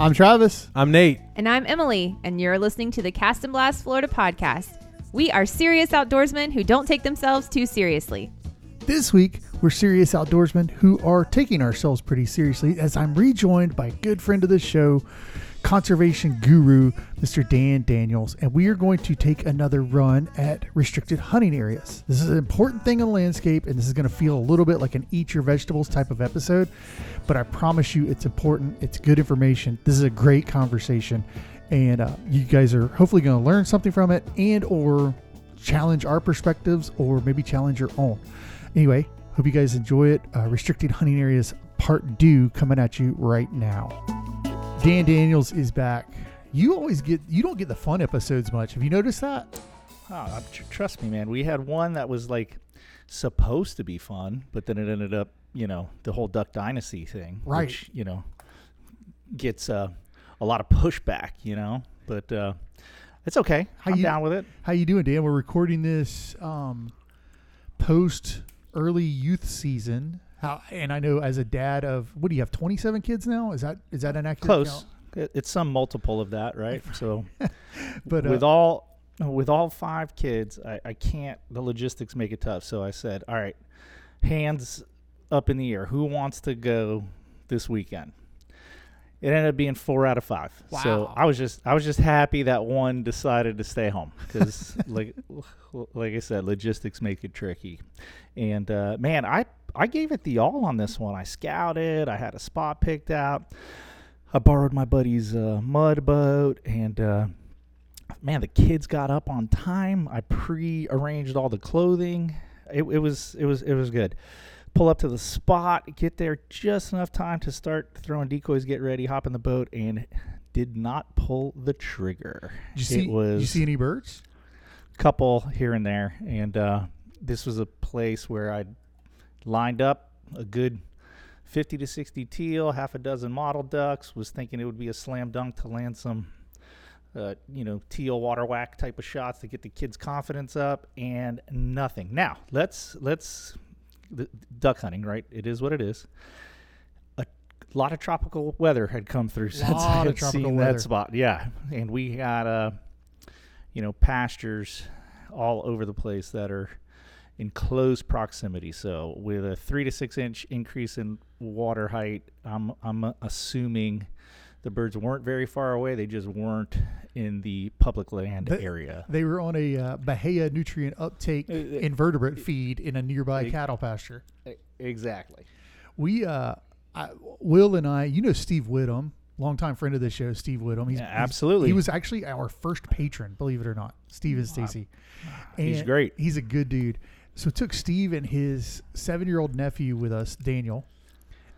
I'm Travis. I'm Nate. And I'm Emily, and you're listening to the Cast and Blast Florida podcast. We are serious outdoorsmen who don't take themselves too seriously. This week, we're serious outdoorsmen who are taking ourselves pretty seriously as I'm rejoined by a good friend of the show, conservation guru, Mr. Dan Daniels, and we are going to take another run at restricted hunting areas. This is an important thing in the landscape, and this is going to feel a little bit like an eat your vegetables type of episode, but I promise you it's important. It's good information. This is a great conversation, and uh, you guys are hopefully going to learn something from it and or challenge our perspectives or maybe challenge your own. Anyway, hope you guys enjoy it. Uh, restricted hunting areas part two coming at you right now. Dan Daniels is back. You always get you don't get the fun episodes much. Have you noticed that? Oh, tr- trust me, man. We had one that was like supposed to be fun, but then it ended up, you know, the whole Duck Dynasty thing, Right. Which, you know, gets uh, a lot of pushback, you know, but uh, it's okay. How I'm you- down with it. How you doing, Dan? We're recording this um, post early youth season. How and I know as a dad of what do you have? Twenty seven kids now? Is that is that an accurate Close. count? It's some multiple of that, right? So But uh, with all with all five kids, I, I can't. The logistics make it tough. So I said, all right, hands up in the air. Who wants to go this weekend? It ended up being four out of five. So I was just I was just happy that one decided to stay home because like like I said, logistics make it tricky. And uh, man, I I gave it the all on this one. I scouted. I had a spot picked out. I borrowed my buddy's uh, mud boat, and uh, man, the kids got up on time. I pre-arranged all the clothing. It, it was it was it was good. Pull up to the spot, get there just enough time to start throwing decoys, get ready, hop in the boat, and did not pull the trigger. did you see? it was did you see any birds? couple here and there, and uh, this was a place where I lined up a good 50 to 60 teal, half a dozen mottled ducks. Was thinking it would be a slam dunk to land some, uh, you know, teal water whack type of shots to get the kids' confidence up, and nothing. Now let's let's the, duck hunting, right? It is what it is. A lot of tropical weather had come through since I had tropical seen weather. that spot. Yeah, and we got uh, you know, pastures all over the place that are in close proximity. So with a three to six inch increase in water height, I'm I'm assuming the birds weren't very far away. They just weren't in the public land The- area. They were on a uh, Bahia nutrient uptake Uh, uh, invertebrate feed in a nearby Ex- cattle pasture. Exactly. We, uh, I, Will and I, you know Steve Whittam, longtime friend of the show, Steve Whittam. He's, Yeah, he's- absolutely. He was actually our first patron, believe it or not. Steve and Stacy. He's great. He's a good dude. So took Steve and his seven-year-old nephew with us, Daniel,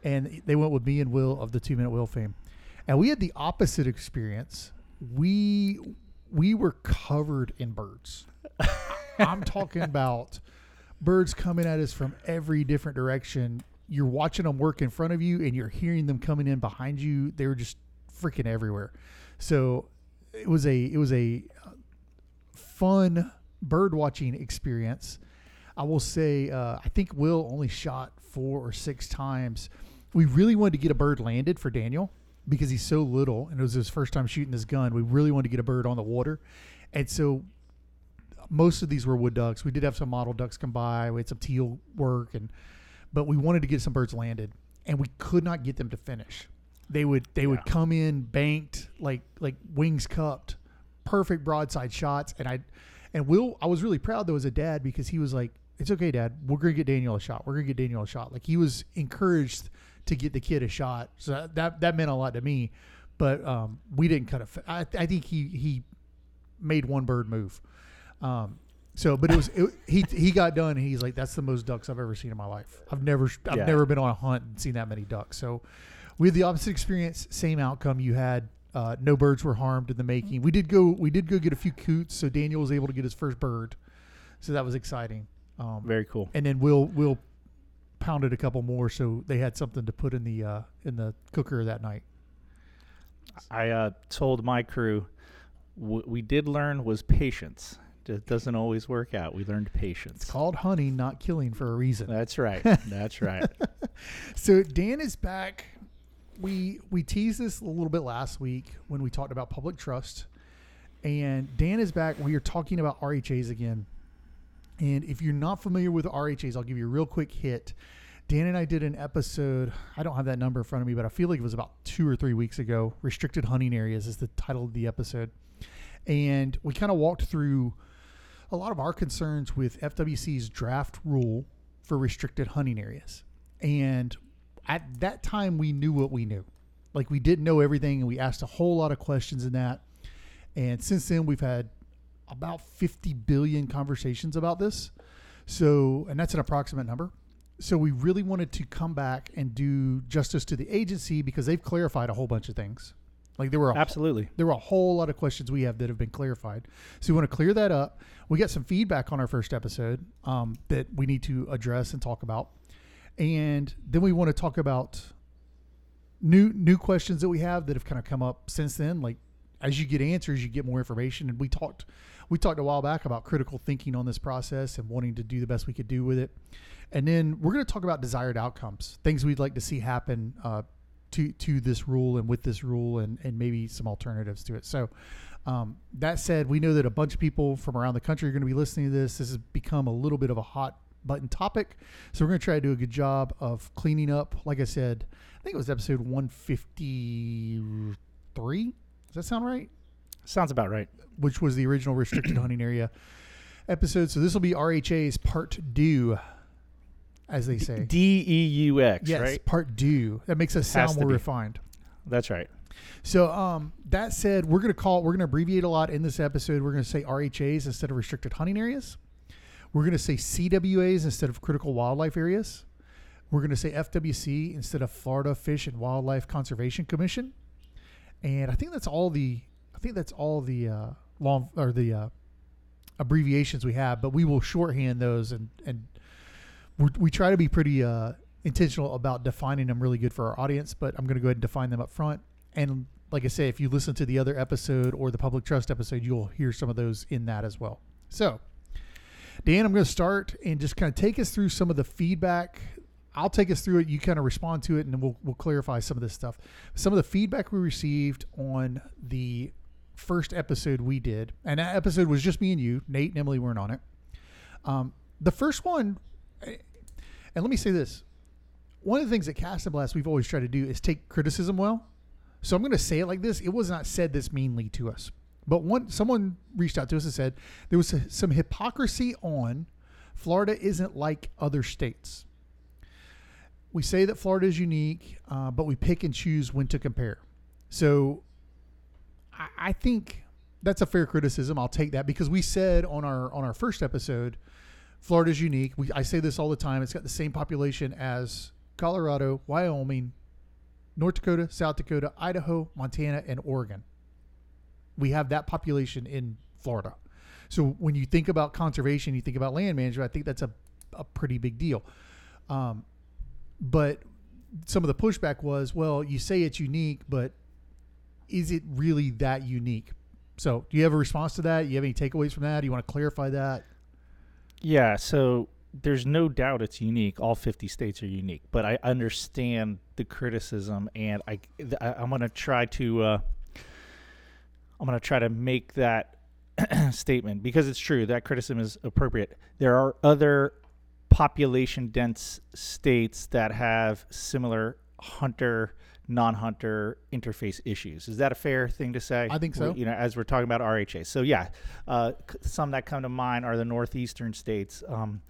and they went with me and Will of the Two Minute Will fame, and we had the opposite experience. We we were covered in birds. I'm talking about birds coming at us from every different direction. You're watching them work in front of you, and you're hearing them coming in behind you. They were just freaking everywhere. So it was a it was a fun bird watching experience. I will say, uh, I think Will only shot four or six times. We really wanted to get a bird landed for Daniel because he's so little and it was his first time shooting this gun. We really wanted to get a bird on the water. And so most of these were wood ducks. We did have some mottled ducks come by. We had some teal work and but we wanted to get some birds landed and we could not get them to finish. They would they would come in banked like like wings cupped, perfect broadside shots and I and Will I was really proud though as a dad because he was like it's okay dad we're going to get Daniel a shot. We're going to get Daniel a shot. Like he was encouraged to get the kid a shot. So that that, meant a lot to me. But um, we didn't cut a. f- I, I think he he made one bird move. Um, so, but it was it, he he got done. and He's like, that's the most ducks I've ever seen in my life. I've never I've Yeah. never been on a hunt and seen that many ducks. So, we had the opposite experience, same outcome. You had uh, no birds were harmed in the making. We did go we did go get a few coots, so Daniel was able to get his first bird. So that was exciting. Um, Very cool. and then Will Will pounded a couple more, so they had something to put in the uh, in the cooker that night. I uh, told my crew what we did learn was patience. It doesn't always work out. We learned patience. It's called hunting, not killing, for a reason. That's right. That's right. So Dan is back. we we teased this a little bit last week when we talked about public trust, and Dan is back. We are talking about RHAs again. And if you're not familiar with RHAs, I'll give you a real quick hit. Dan and I did an episode. I don't have that number in front of me, but I feel like it was about two or three weeks ago. Restricted hunting areas is the title of the episode, and we kind of walked through a lot of our concerns with FWC's draft rule for restricted hunting areas. And at that time, we knew what we knew. Like we didn't know everything, and we asked a whole lot of questions in that. And since then, we've had about 50 billion conversations about this. So, and that's an approximate number. So, we really wanted to come back and do justice to the agency because they've clarified a whole bunch of things. Like there were a Absolutely. there were a whole lot of questions we have that have been clarified. So we want to clear that up. We got some feedback on our first episode um, that we need to address and talk about, and then we want to talk about new new questions that we have that have kind of come up since then. Like as you get answers, you get more information. And we talked we talked a while back about critical thinking on this process and wanting to do the best we could do with it. And then we're going to talk about desired outcomes, things we'd like to see happen uh, to to this rule and with this rule, and and maybe some alternatives to it. So. Um, that said, we know that a bunch of people from around the country are going to be listening to this. This has become a little bit of a hot button topic. So we're going to try to do a good job of cleaning up. Like I said, I think it was episode 153. Does that sound right? Sounds about right. Which was the original restricted hunting area episode. So this will be RHA's part two, as they say. D E U X, yes, right? part two. That makes us sound more be. refined. That's right. So um, that said, we're going to call. We're going to abbreviate a lot in this episode. We're going to say RHAs instead of restricted hunting areas. We're going to say CWAs instead of critical wildlife areas. We're going to say FWC instead of Florida Fish and Wildlife Conservation Commission. And I think that's all the. Think that's all the uh, long or the uh, abbreviations we have. But we will shorthand those and and we try to be pretty uh, intentional about defining them really good for our audience. But I'm going to go ahead and define them up front. And like I say, if you listen to the other episode or the public trust episode, you'll hear some of those in that as well. So, Dan, I'm going to start and just kind of take us through some of the feedback. I'll take us through it. You kind of respond to it, and then we'll we'll clarify some of this stuff. Some of the feedback we received on the first episode we did, and that episode was just me and you. Nate and Emily weren't on it. Um, the first one, and let me say this: one of the things at Cast and Blast we've always tried to do is take criticism well. So I'm going to say it like this: it was not said this meanly to us, but one someone reached out to us and said there was some hypocrisy on Florida isn't like other states. We say that Florida is unique, uh, but we pick and choose when to compare. So I, I think that's a fair criticism. I'll take that because we said on our on our first episode, Florida is unique. We I say this all the time. It's got the same population as Colorado, Wyoming, North Dakota, South Dakota, Idaho, Montana, and Oregon. We have that population in Florida. So when you think about conservation, you think about land management, I think that's a, a pretty big deal. Um, but some of the pushback was, well, you say it's unique, but is it really that unique? So do you have a response to that? You have any takeaways from that? Do you want to clarify that? Yeah, so there's no doubt it's unique. All 50 states are unique, but I understand the criticism, and I, I I'm gonna try to uh, I'm gonna try to make that statement because it's true that criticism is appropriate. There are other population dense states that have similar hunter non-hunter interface issues. Is that a fair thing to say? I think so. You know, as we're talking about RHA. So yeah, uh, some that come to mind are the northeastern states. Um,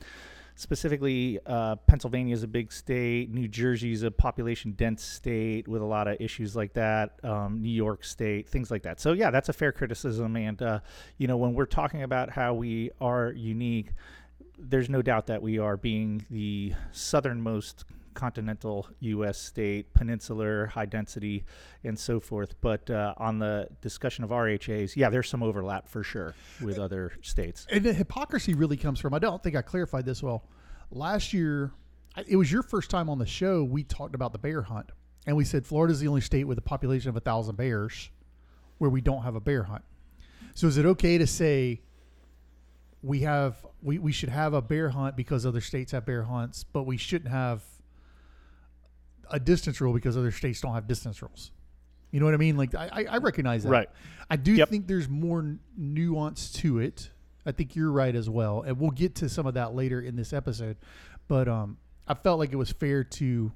specifically, uh, Pennsylvania is a big state. New Jersey is a population dense state with a lot of issues like that. Um, New York State, things like that. So yeah, that's a fair criticism. And uh, you know, when we're talking about how we are unique, there's no doubt that we are being the southernmost continental U.S. state, peninsular, high density, and so forth. But uh, on the discussion of RHAs, yeah, there's some overlap for sure with other states. And the hypocrisy really comes from, I don't think I clarified this well. Last year, it was your first time on the show, we talked about the bear hunt. And we said Florida is the only state with a population of a thousand bears where we don't have a bear hunt. So is it okay to say we have we, we should have a bear hunt because other states have bear hunts, but we shouldn't have a distance rule because other states don't have distance rules. You know what I mean? Like I, I- recognize that. Right. I do Yep. think there's more nuance to it. I think you're right as well, and we'll get to some of that later in this episode. But um, I felt like it was fair to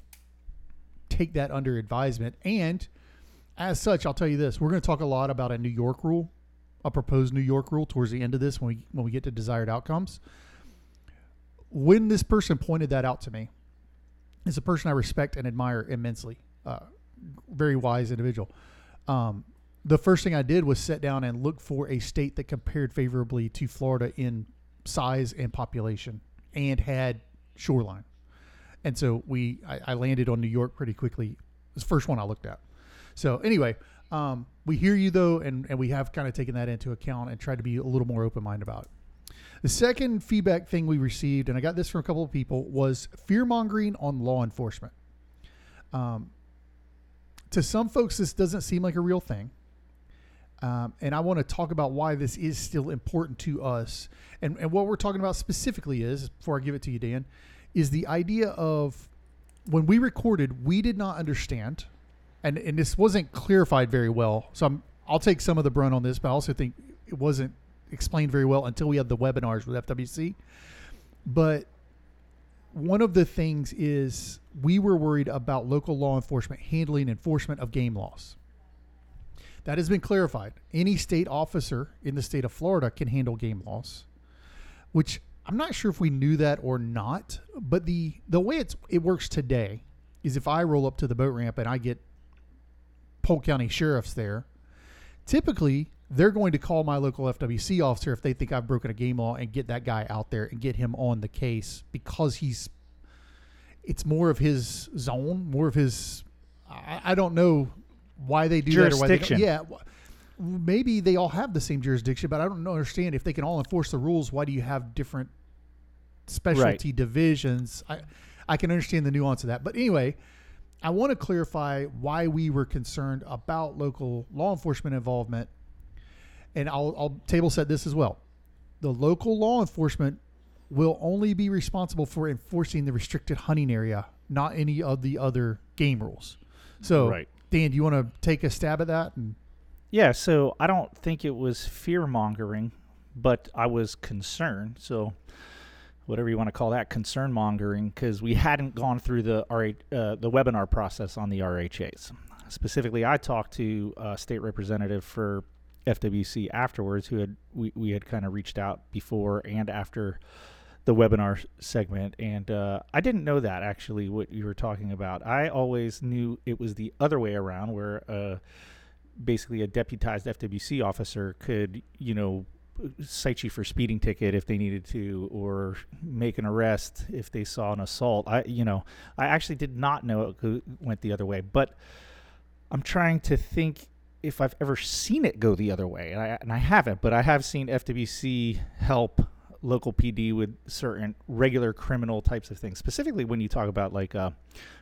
take that under advisement, and as such, I'll tell you this: we're going to talk a lot about a New York rule, a proposed New York rule towards the end of this when we when we get to desired outcomes. When this person pointed that out to me, is a person I respect and admire immensely. Uh, very wise individual. Um, the first thing I did was sit down and look for a state that compared favorably to Florida in size and population and had shoreline. And so we, I, I landed on New York pretty quickly. It was the first one I looked at. So anyway, um, we hear you though, and, and we have kind of taken that into account and tried to be a little more open minded about it. The second feedback thing we received, and I got this from a couple of people, was fear mongering on law enforcement. Um, to some folks, this doesn't seem like a real thing. Um, and I want to talk about why this is still important to us. And, and what we're talking about specifically is, before I give it to you, Dan, is the idea of when we recorded, we did not understand, and, and this wasn't clarified very well. So I'm, I'll take some of the brunt on this, but I also think it wasn't explained very well until we had the webinars with FWC. But one of the things is we were worried about local law enforcement handling enforcement of game laws. That has been clarified. Any state officer in the state of Florida can handle game laws, which I'm not sure if we knew that or not. But the the way it's it works today is if I roll up to the boat ramp and I get Polk County sheriffs there, typically they're going to call my local FWC officer if they think I've broken a game law and get that guy out there and get him on the case because he's it's more of his zone, more of his I, I don't know why they do that or why they don't. Jurisdiction. Yeah. Maybe they all have the same jurisdiction, but I don't understand if they can all enforce the rules. Why do you have different specialty divisions? I, I can understand the nuance of that. But anyway, I want to clarify why we were concerned about local law enforcement involvement. And I'll, I'll table set this as well. The local law enforcement will only be responsible for enforcing the restricted hunting area, not any of the other game rules. So, Right. Dan, do you want to take a stab at that? And Yeah, so I don't think it was fear mongering, but I was concerned. So, whatever you want to call that, concern mongering, because we hadn't gone through the RH, uh, the webinar process on the RHAs. Specifically, I talked to a state representative for FWC afterwards, who had we, we had kind of reached out before and after the webinar segment, and uh, I didn't know that actually what you were talking about. I always knew it was the other way around, where uh, basically a deputized FWC officer could, you know, cite you for speeding ticket if they needed to, or make an arrest if they saw an assault. I, you know, I actually did not know it went the other way, but I'm trying to think if I've ever seen it go the other way, and I, and I haven't. But I have seen FWC help local PD with certain regular criminal types of things. Specifically, when you talk about like uh,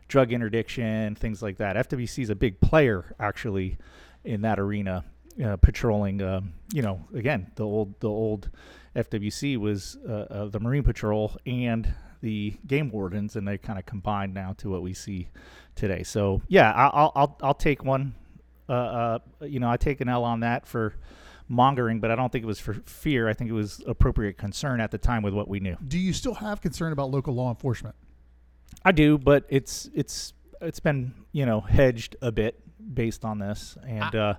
drug interdiction, things like that. FWC is a big player actually in that arena, uh, patrolling. Um, you know, again, the old the old FWC was uh, uh, the Marine Patrol and the game wardens, and they kind of combined now to what we see today. So yeah, I'll I'll I'll take one. Uh, uh, you know, I take an L on that for mongering, but I don't think it was for fear. I think it was appropriate concern at the time with what we knew. do you still have concern about local law enforcement? I do, but it's it's it's been you know hedged a bit based on this, and uh,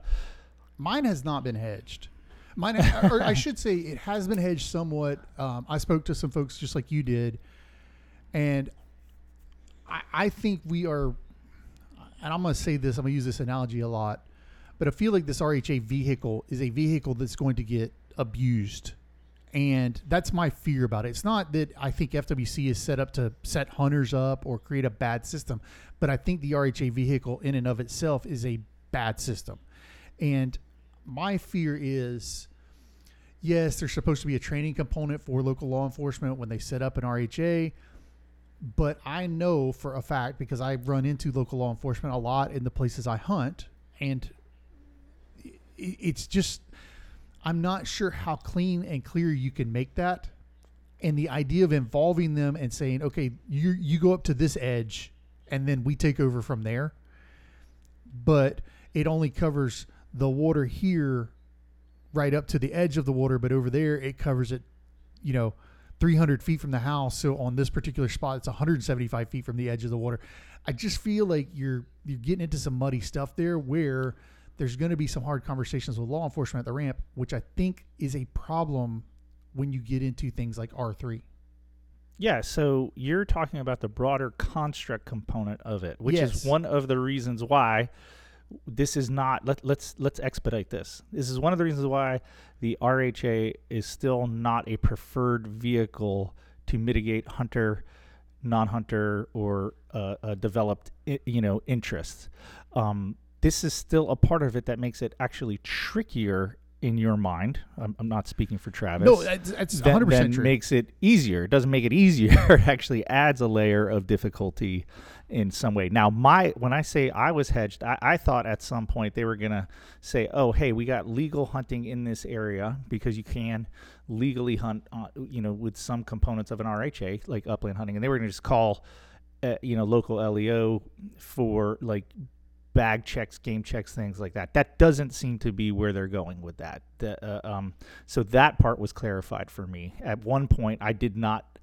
Mine has not been hedged. Mine, or I should say, it has been hedged somewhat. Um, I spoke to some folks just like you did, and I, I think we are. And I'm going to say this. I'm going to use this analogy a lot, but I feel like this RHA vehicle is a vehicle that's going to get abused, and that's my fear about it. It's not that I think FWC is set up to set hunters up or create a bad system, but I think the RHA vehicle in and of itself is a bad system. And my fear is yes, there's supposed to be a training component for local law enforcement when they set up an RHA. But I know for a fact because I run into local law enforcement a lot in the places I hunt, and it's just I'm not sure how clean and clear you can make that. And the idea of involving them and saying, okay, you you go up to this edge and then we take over from there. But it only covers the water here right up to the edge of the water, but over there it covers it, you know, 300 feet from the house. So on this particular spot, it's 175 feet from the edge of the water. I just feel like you're you're getting into some muddy stuff there where there's going to be some hard conversations with law enforcement at the ramp, which I think is a problem when you get into things like R3. Yeah, so you're talking about the broader construct component of it, which Yes. is one of the reasons why this is not let, let's let's expedite this. This is one of the reasons why the RHA is still not a preferred vehicle to mitigate hunter, non-hunter, or uh, uh, developed you know interests. Um, this is still a part of it that makes it actually trickier in your mind. I'm, I'm not speaking for Travis No, that's, that's 100% then true. makes it easier. It doesn't make it easier. it actually adds a layer of difficulty in some way. Now, my when I say I was hedged, I, I thought at some point they were gonna say, "Oh, hey, we got legal hunting in this area because you can legally hunt, uh, you know, with some components of an RHA like upland hunting," and they were gonna just call, uh, you know, local LEO for like bag checks, game checks, things like that. That doesn't seem to be where they're going with that. The, uh, um, so that part was clarified for me. At one point, I did not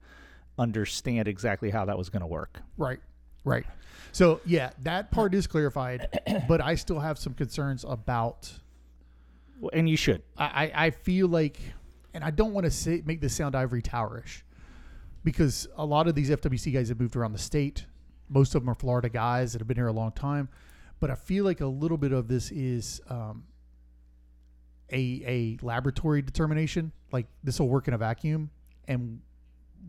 understand exactly how that was going to work. Right. Right. So yeah, that part is clarified, but I still have some concerns about. Well, And you should. I I I feel like, and I don't want to say make this sound ivory towerish, because a lot of these FWC guys have moved around the state. Most of them are Florida guys that have been here a long time, but I feel like a little bit of this is um, a a laboratory determination. Like this will work in a vacuum, and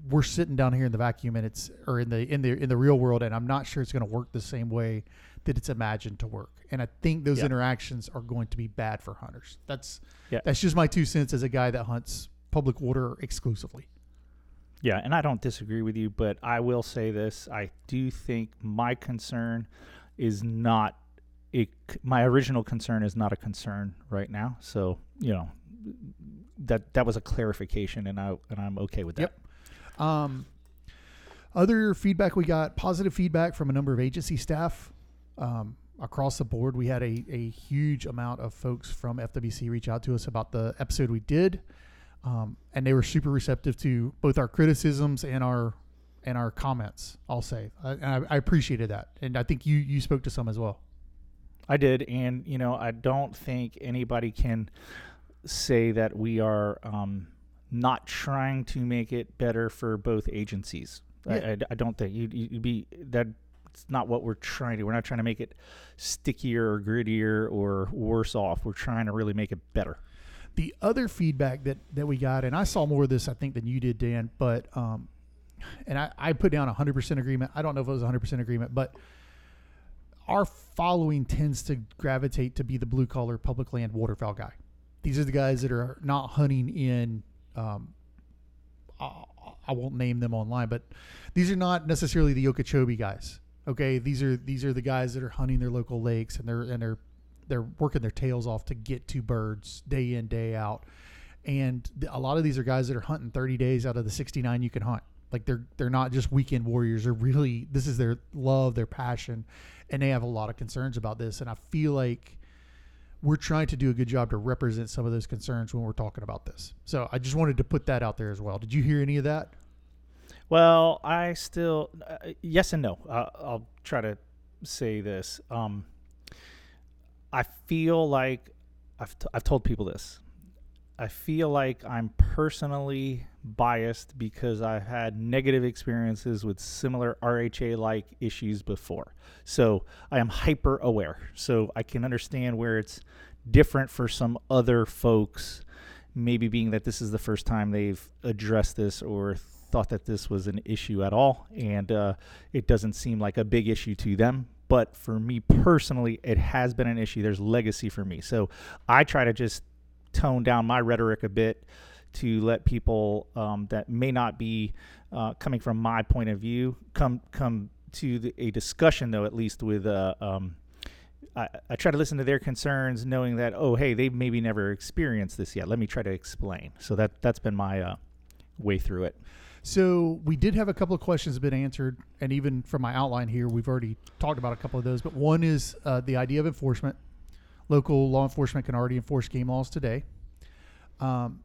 we're sitting down here in the vacuum and it's or in the in the in the real world and I'm not sure it's going to work the same way that it's imagined to work. And I think those Yeah. interactions are going to be bad for hunters. That's Yeah. that's just my two cents as a guy that hunts public water exclusively. Yeah, and I don't disagree with you, but I will say this: I do think my concern is not a, my original concern is not a concern right now. So you know that that was a clarification, and I and I'm okay with that. Yep. Um, other feedback we got positive feedback from a number of agency staff um, across the board. We had a, a huge amount of folks from FWC reach out to us about the episode we did, um, and they were super receptive to both our criticisms and our and our comments. I'll say, I, and I, I appreciated that, and I think you you spoke to some as well. I did, and you know, I don't think anybody can say that we are um, not trying to make it better for both agencies. I- I, I don't think you'd, you'd be that. It's not what we're trying to. We're not trying to make it stickier or grittier or worse off. We're trying to really make it better. The other feedback that that we got, and I saw more of this, I think, than you did, Dan, but um, and I, I put down 100% agreement. I don't know if it was 100% agreement, but our following tends to gravitate to be the blue collar public land waterfowl guy. These are the guys that are not hunting in. Um, I, won't name them online, but these are not necessarily the Okeechobee guys. Okay, these are these are the guys that are hunting their local lakes and they're and they're they're working their tails off to get to birds day in day out. And a lot of these are guys that are hunting 30 days out of the 69 you can hunt. Like they're they're not just weekend warriors. They're really this is their love, their passion, and they have a lot of concerns about this. And I feel like we're trying to do a good job to represent some of those concerns when we're talking about this. So I just wanted to put that out there as well. Did you hear any of that? Well, I still uh, yes and no. Uh, I'll try to say this. Um, I feel like I've t- I've told people this. I feel like I'm personally biased because I've had negative experiences with similar RHA like issues before. So I am hyper aware. So I can understand where it's different for some other folks, maybe being that this is the first time they've addressed this or thought that this was an issue at all. And uh, it doesn't seem like a big issue to them. But for me personally, it has been an issue. There's legacy for me. So I try to just tone down my rhetoric a bit to let people um, that may not be uh, coming from my point of view come come to the, a discussion though at least with uh, um, I, I try to listen to their concerns knowing that oh hey they've maybe never experienced this yet let me try to explain so that that's been my uh, way through it So we did have a couple of questions have been answered, and even from my outline here, we've already talked about a couple of those. But one is uh, the idea of enforcement. Local law enforcement can already enforce game laws today. Um,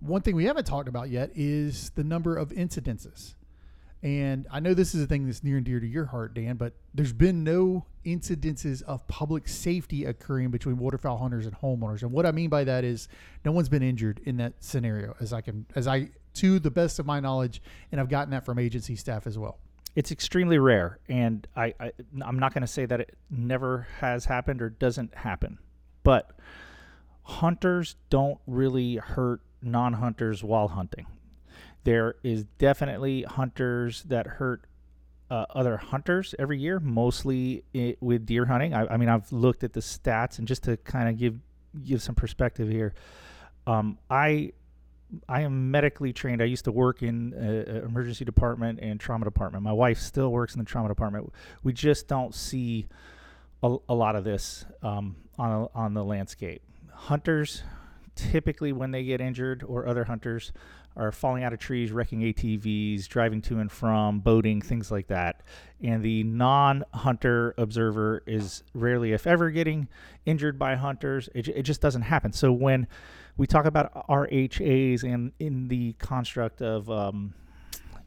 one thing we haven't talked about yet is the number of incidences. And I know this is a thing that's near and dear to your heart, Dan, but there's been no incidences of public safety occurring between waterfowl hunters and homeowners. And what I mean by that is no one's been injured in that scenario as I can as I to the best of my knowledge, and I've gotten that from agency staff as well. It's extremely rare, and I, I I'm not going to say that it never has happened or doesn't happen, but hunters don't really hurt non-hunters while hunting. There is definitely hunters that hurt uh, other hunters every year, mostly i with deer hunting. I, I, mean, I've looked at the stats, and just to kind of give give some perspective here, um, I I am medically trained. I used to work in uh, emergency department and trauma department. My wife still works in the trauma department. We just don't see a, a lot of this um, on a, on the landscape. Hunters typically, when they get injured, or other hunters, are falling out of trees, wrecking ATVs, driving to and from, boating, things like that. And the non hunter observer is rarely, if ever, getting injured by hunters. It, it just doesn't happen. So when we talk about RHAs and in the construct of, um,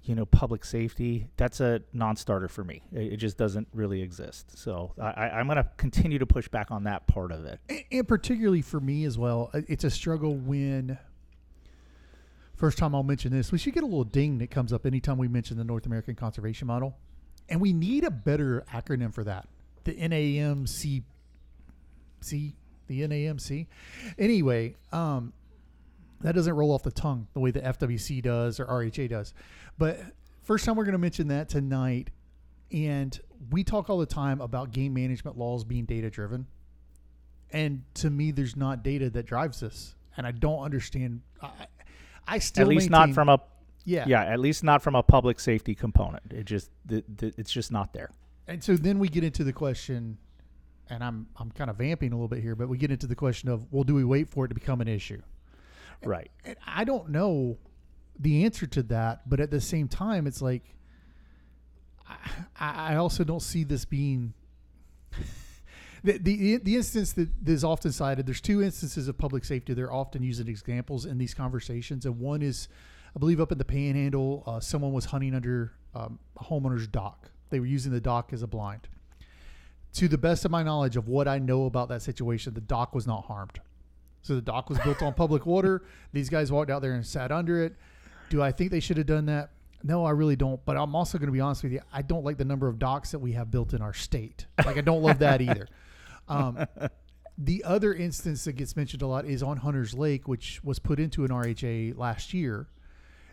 you know, public safety, that's a non starter for me. It, it, just doesn't really exist. So I, I'm going to continue to push back on that part of it. And, and particularly for me as well, it's a struggle when first time I'll mention this. We should get a little ding that comes up anytime we mention the North American Conservation Model. And we need a better acronym for that. The NAMC C the NAMC. Anyway, um, that doesn't roll off the tongue the way the FWC does or RHA does. But first time we're going to mention that tonight. And we talk all the time about game management laws being data driven. And to me, there's not data that drives this. And I don't understand. I, I still at least maintain, not from a yeah yeah at least not from a public safety component. It just the, the, it's just not there. And so then we get into the question, and I'm I'm kind of vamping a little bit here, but we get into the question of well, do we wait for it to become an issue? Right. And, and I don't know the answer to that, but at the same time, it's like I, I also don't see this being the, the the instance that is often cited. There's two instances of public safety. They're often used as examples in these conversations, and one is, I believe, up in the Panhandle, uh, someone was hunting under um, a homeowner's dock. They were using the dock as a blind. To the best of my knowledge of what I know about that situation, the dock was not harmed. So the dock was built on public water. These guys walked out there and sat under it. Do I think they should have done that? No, I really don't. But I'm also going to be honest with you. I don't like the number of docks that we have built in our state. Like I don't love that either. Um, the other instance that gets mentioned a lot is on Hunter's Lake, which was put into an RHA last year,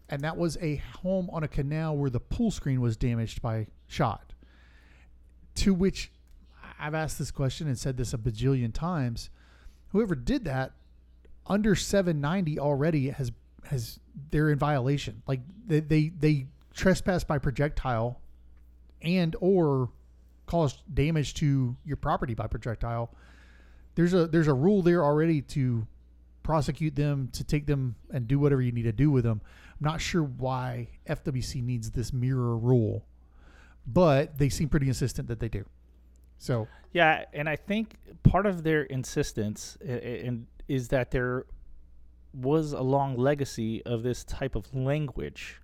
and that was a home on a canal where the pool screen was damaged by shot. To which I've asked this question and said this a bajillion times. Whoever did that under 790 already has has they're in violation. Like they they, they trespass by projectile and or cause damage to your property by projectile, there's a there's a rule there already to prosecute them, to take them and do whatever you need to do with them. I'm not sure why FWC needs this mirror rule, but they seem pretty insistent that they do. So yeah, and I think part of their insistence and is that there was a long legacy of this type of language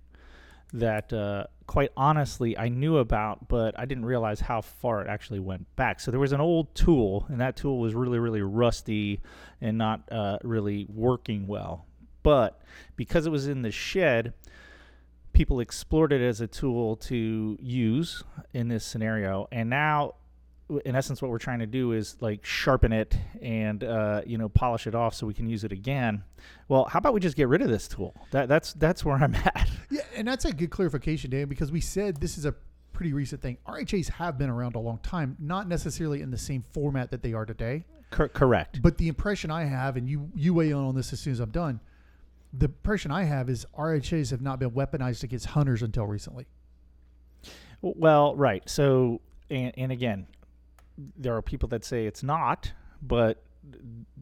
that uh, quite honestly I knew about, but I didn't realize how far it actually went back. So there was an old tool, and that tool was really, really rusty and not uh, really working well. But because it was in the shed, people explored it as a tool to use in this scenario. And now in essence what we're trying to do is like sharpen it and uh, you know polish it off so we can use it again. Well how about we just get rid of this tool? That, that's that's where i'm at. Yeah and that's a good clarification dan because we said this is a pretty recent thing. Rhas have been around a long time not necessarily in the same format that they are today. Cor- correct. But the impression i have and you you weigh in on this as soon as i'm done the impression i have is rhas have not been weaponized against hunters until recently. Well right. So and, and again there are people that say it's not, but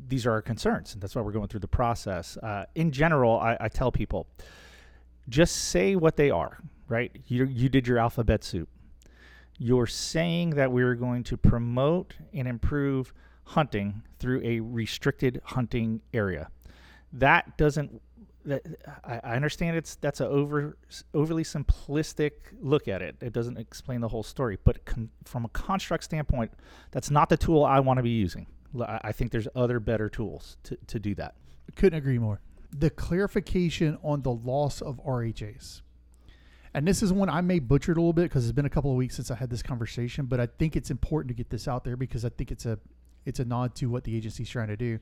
these are our concerns, and that's why we're going through the process. Uh, in general, I, I, tell people just say what they are, right? You you did your alphabet soup. You're saying that we're going to promote and improve hunting through a restricted hunting area. That doesn't that I, I understand it's that's a over overly simplistic look at it. It doesn't explain the whole story, but con, from a construct standpoint, that's not the tool I want to be using. I think there's other better tools to, to do that. Couldn't agree more. The clarification on the loss of RHAs. And this is one I may butcher it a little bit because it's been a couple of weeks since I had this conversation, but I think it's important to get this out there because I think it's a it's a nod to what the agency's trying to do.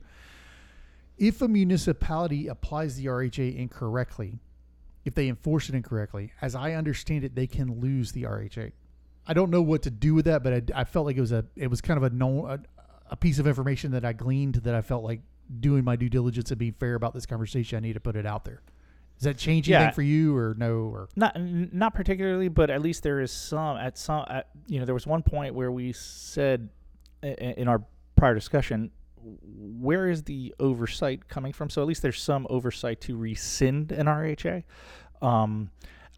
If a municipality applies the RHA incorrectly, if they enforce it incorrectly, as I understand it, they can lose the RHA. I don't know what to do with that, but I, I felt like it was a it was kind of a no a, a piece of information that I gleaned that I felt like doing my due diligence and being fair about this conversation. I need to put it out there. Does that change Yeah. anything for you or no? Or Not not particularly, but at least there is some at some at, you know there was one point where we said in our prior discussion where is the oversight coming from? So at least there's some oversight to rescind an RHA. Um,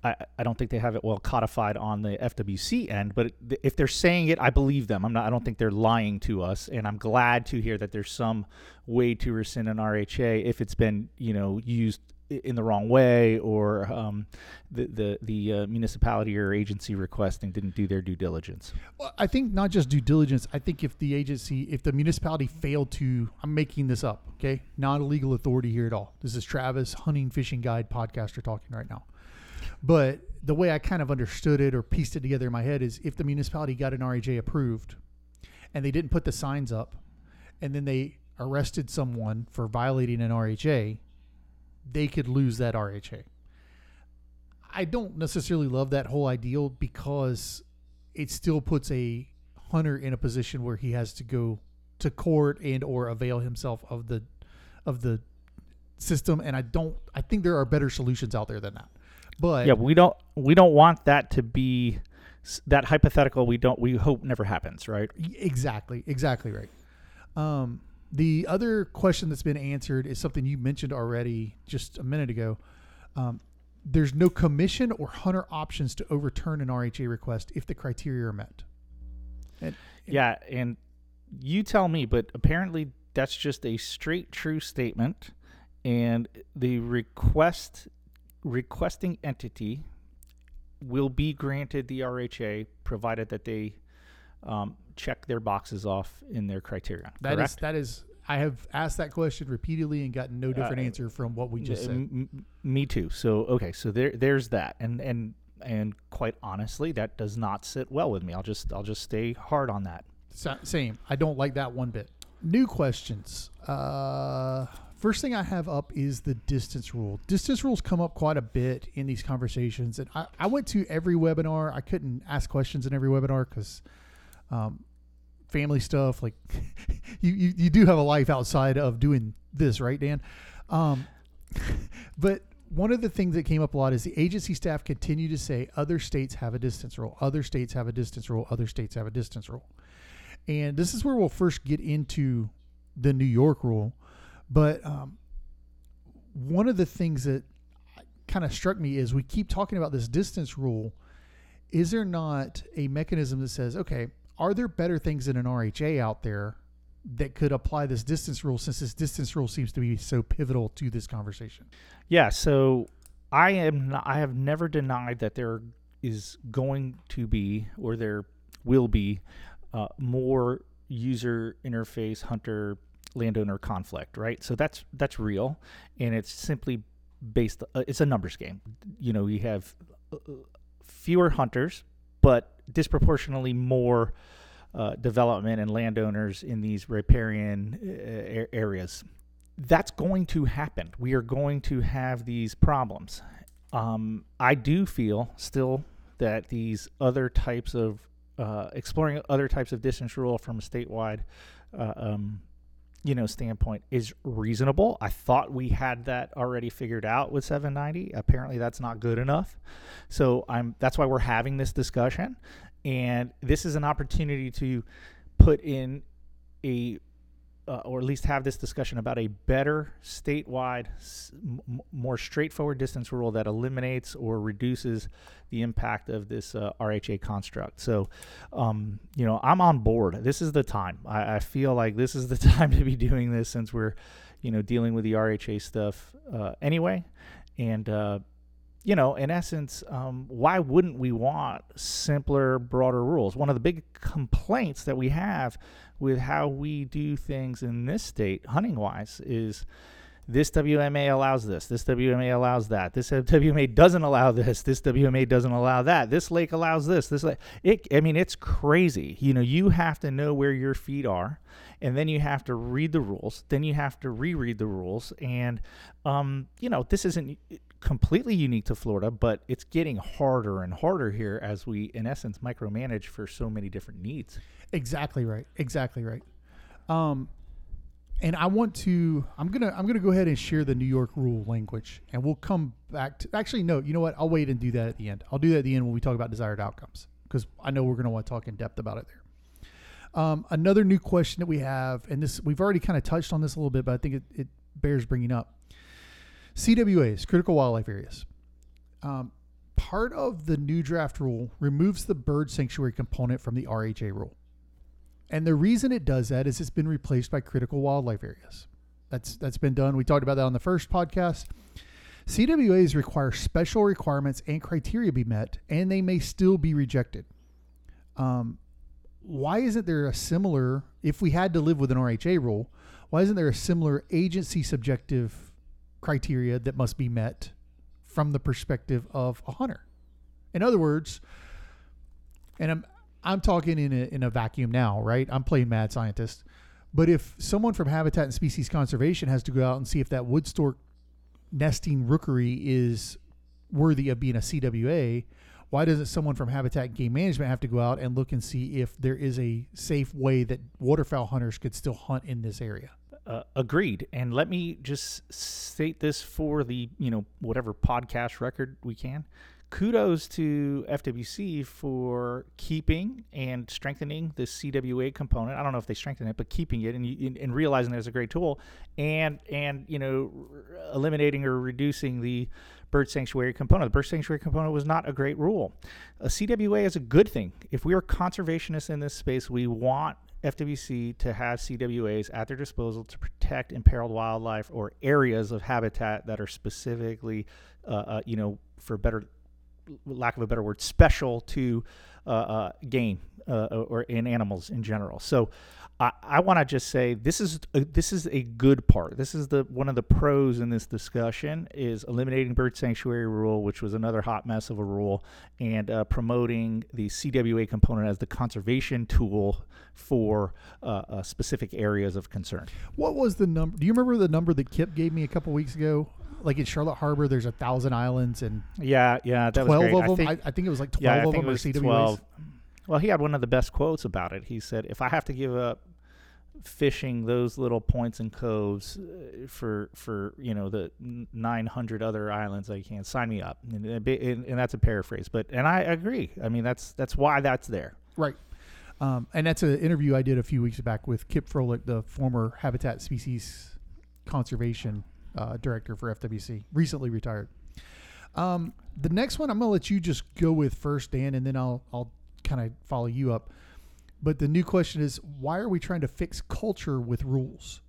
I, I don't think they have it well codified on the FWC end, but if they're saying it, I believe them. I'm not. I don't think they're lying to us, and I'm glad to hear that there's some way to rescind an RHA if it's been you know used in the wrong way or um, the the the uh, municipality or agency requesting didn't do their due diligence. Well, I think not just due diligence. I think if the agency, if the municipality failed to, I'm making this up, okay? Not a legal authority here at all. This is Travis, hunting fishing guide podcaster talking right now. But the way I kind of understood it or pieced it together in my head is if the municipality got an RHA approved and they didn't put the signs up and then they arrested someone for violating an RHA, they could lose that RHA. I don't necessarily love that whole ideal because it still puts a hunter in a position where he has to go to court and or avail himself of the of the system and I don't I think there are better solutions out there than that. But yeah, we don't we don't want that to be that hypothetical. We don't we hope never happens, right? Exactly, exactly right. Um, the other question that's been answered is something you mentioned already just a minute ago. Um, there's no commission or hunter options to overturn an RHA request if the criteria are met. And, Yeah, and you tell me, but apparently that's just a straight true statement, and the request requesting entity will be granted the RHA provided that they um, check their boxes off in their criteria. That is correct? that is. I have asked that question repeatedly and gotten no different Uh, answer from what we just Uh, said. m- me too. So okay, so there there's that, and and and quite honestly, that does not sit well with me. I'll just I'll just stay hard on that. Sa- Same. I don't like that one bit. New questions. Uh, first thing I have up is the distance rule. Distance rules come up quite a bit in these conversations, and I, I went to every webinar. I couldn't ask questions in every webinar because um, family stuff. Like you, you, you do have a life outside of doing this, right, Dan? Um, but one of the things that came up a lot is the agency staff continue to say other states have a distance rule, other states have a distance rule, other states have a distance rule. And this is where we'll first get into the New York rule. But um, one of the things that kind of struck me is we keep talking about this distance rule. Is there not a mechanism that says, okay, are there better things in an RHA out there that could apply this distance rule since this distance rule seems to be so pivotal to this conversation? Yeah, so I am not, I have never denied that there is going to be or there will be uh, more user interface hunter landowner conflict, right? So that's that's real and it's simply based uh, it's a numbers game. You know, you have uh, fewer hunters but disproportionately more uh, development and landowners in these riparian uh, areas that's going to happen. We are going to have these problems. Um, I do feel still that these other types of uh, exploring other types of distance rule from statewide, uh, um, you know, standpoint is reasonable. I thought we had that already figured out with 790. Apparently, that's not good enough. So I'm. That's why we're having this discussion, and this is an opportunity to put in a uh, or at least have this discussion about a better statewide, more straightforward distance rule that eliminates or reduces the impact of this uh, RHA construct. So, um, you know, I'm on board. This is the time. I, I feel like this is the time to be doing this since we're, you know, dealing with the RHA stuff uh, anyway. And, uh, you know, in essence, um, why wouldn't we want simpler, broader rules? One of the big complaints that we have with how we do things in this state, hunting wise, is this WMA allows this, this WMA allows that, this WMA doesn't allow this, this WMA doesn't allow that, this lake allows this, this lake. It, I mean, it's crazy. You know, you have to know where your feet are, and then you have to read the rules, then you have to reread the rules, and um, you know, this isn't completely unique to Florida, but it's getting harder and harder here as we, in essence, micromanage for so many different needs. Exactly right. Exactly right. Um, and I want to. I'm gonna. I'm gonna go ahead and share the New York rule language, and we'll come back to. Actually, no. You know what? I'll wait and do that at the end. I'll do that at the end when we talk about desired outcomes, because I know we're gonna want to talk in depth about it there. Um, another new question that we have, and this we've already kind of touched on this a little bit, but I think it, it bears bringing up. CWAs, critical wildlife areas. Um, part of the new draft rule removes the bird sanctuary component from the RHA rule. And the reason it does that is it's been replaced by critical wildlife areas. That's that's been done. We talked about that on the first podcast. CWAs require special requirements and criteria be met, and they may still be rejected. Um, why isn't there a similar? If we had to live with an RHA rule, why isn't there a similar agency subjective criteria that must be met from the perspective of a hunter? In other words, and I'm I'm talking in a in a vacuum now, right? I'm playing mad scientist. But if someone from Habitat and Species Conservation has to go out and see if that wood stork nesting rookery is worthy of being a CWA, why doesn't someone from Habitat and Game Management have to go out and look and see if there is a safe way that waterfowl hunters could still hunt in this area? Uh, agreed. And let me just state this for the you know whatever podcast record we can. Kudos to FWC for keeping and strengthening the CWA component. I don't know if they strengthen it, but keeping it and, and, and realizing that it's a great tool, and and you know eliminating or reducing the bird sanctuary component. The bird sanctuary component was not a great rule. A CWA is a good thing. If we are conservationists in this space, we want FWC to have CWAs at their disposal to protect imperiled wildlife or areas of habitat that are specifically, uh, uh, you know, for better lack of a better word, special to uh, uh, game uh, or in animals in general. So I, I want to just say this is a, this is a good part. This is the one of the pros in this discussion is eliminating bird sanctuary rule, which was another hot mess of a rule, and uh, promoting the CWA component as the conservation tool for uh, uh, specific areas of concern. What was the number? Do you remember the number that Kipp gave me a couple weeks ago? Like in Charlotte Harbor, there's a thousand islands and Yeah, yeah, that twelve was great. of them. I think, I, I think it was like twelve yeah, of them it are was CWAs. 12. Well, he had one of the best quotes about it. He said, "If I have to give up fishing those little points and coves uh, for for you know the 900 other islands I can sign me up." And, and, and that's a paraphrase, but and I agree. I mean, that's that's why that's there. Right. Um, and that's an interview I did a few weeks back with Kipp Frohlich, the former Habitat Species Conservation uh, Director for FWC, recently retired. Um, the next one I'm going to let you just go with first, Dan, and then I'll I'll kind of follow you up. But the new question is, why are we trying to fix culture with rules?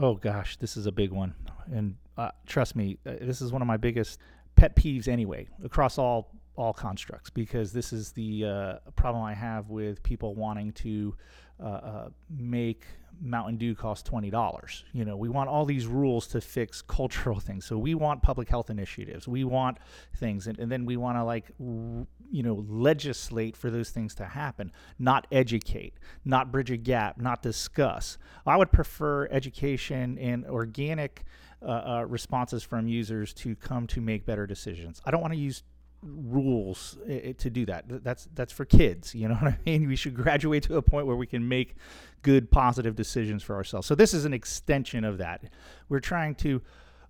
Oh gosh, this is a big one, and uh, trust me, uh, this is one of my biggest pet peeves anyway across all all constructs because this is the uh, problem I have with people wanting to uh, uh, make Mountain Dew costs twenty dollars. You know, we want all these rules to fix cultural things. So we want public health initiatives. We want things, and, and then we want to like you know legislate for those things to happen, not educate, not bridge a gap, not discuss. I would prefer education and organic. Uh, uh, responses from users to come to make better decisions. I don't want to use rules uh, to do that. That's that's for kids. You know what I mean? We should graduate to a point where we can make good, positive decisions for ourselves. So this is an extension of that. We're trying to,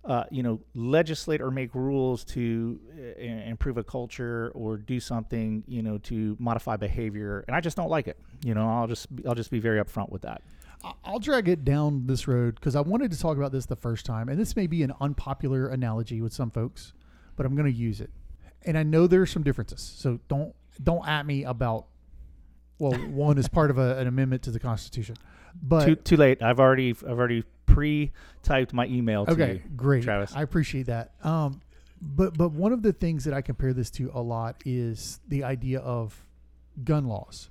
uh, you know, legislate or make rules to uh, improve a culture or do something, you know, to modify behavior, and I just don't like it. You know, I'll just I'll just be very upfront with that. I'll drag it down this road because I wanted to talk about this the first time, and this may be an unpopular analogy with some folks, but I'm going to use it. And I know there are some differences, so don't don't at me about. Well, one is part of a, an amendment to the Constitution, but too too late. I've already I've already pre-typed my email to okay, you. great. Travis. I appreciate that. Um, but but one of the things that I compare this to a lot is the idea of gun laws.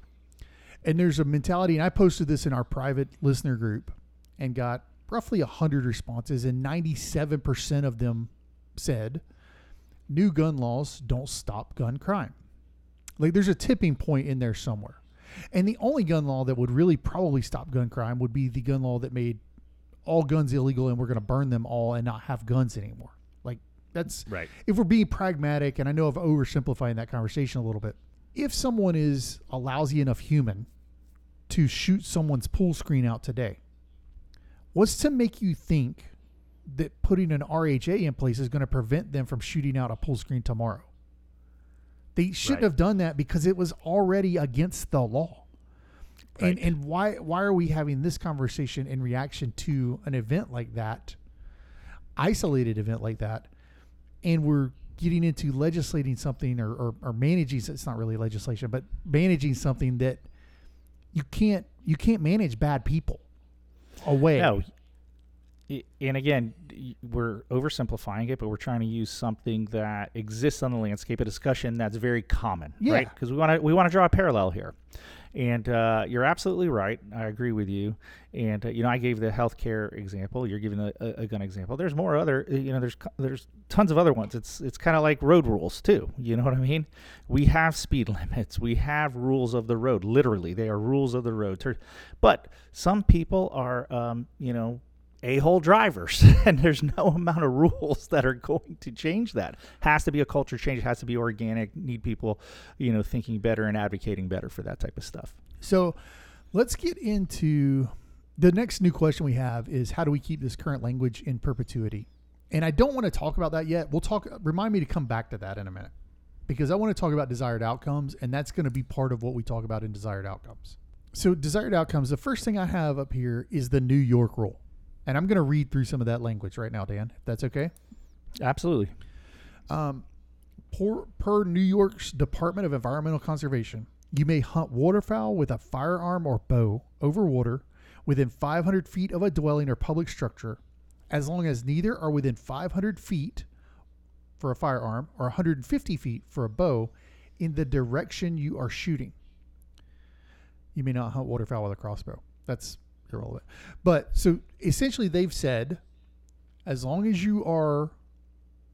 And there's a mentality, and I posted this in our private listener group and got roughly 100 responses, and 97% of them said new gun laws don't stop gun crime. Like there's a tipping point in there somewhere. And the only gun law that would really probably stop gun crime would be the gun law that made all guns illegal and we're going to burn them all and not have guns anymore. Like that's Right. if we're being pragmatic, and I know I'm oversimplifying that conversation a little bit, if someone is a lousy enough human to shoot someone's pool screen out today, what's to make you think that putting an RHA in place is going to prevent them from shooting out a pull screen tomorrow? They shouldn't Right. have done that because it was already against the law. And and why why are we having this conversation in reaction to an event like that, isolated event like that, and we're getting into legislating something or, or, or managing it's not really legislation but managing something that you can't you can't manage bad people away No. And again, we're oversimplifying it, but we're trying to use something that exists on the landscape, a discussion that's very common, Yeah. right? Because we want to we want to draw a parallel here. And uh, you're absolutely right. I agree with you. And uh, you know, I gave the healthcare example. You're giving a, a, a gun example. There's more other. uh, You know, there's there's tons of other ones. It's it's kind of like road rules too. You know what I mean? We have speed limits. We have rules of the road. Literally, they are rules of the road. But some people are, um, you know, a-hole drivers. And there's no amount of rules that are going to change that. Has to be a culture change. It has to be organic. Need people you know thinking better and advocating better for that type of stuff. So let's get into the next new question we have is how do we keep this current language in perpetuity? And i don't want to talk about that yet. We'll talk remind me to come back to that in a minute. Because i want to talk about desired outcomes and that's going to be part of what we talk about in desired outcomes. So desired outcomes the first thing i have up here is the new york rule and i'm going to read through some of that language right now dan if that's okay absolutely um, per, per New York's Department of Environmental Conservation, you may hunt waterfowl with a firearm or bow over water within 500 feet of a dwelling or public structure, as long as neither are within 500 feet for a firearm or 150 feet for a bow in the direction you are shooting. You may not hunt waterfowl with a crossbow. That's irrelevant. But so essentially, they've said as long as you are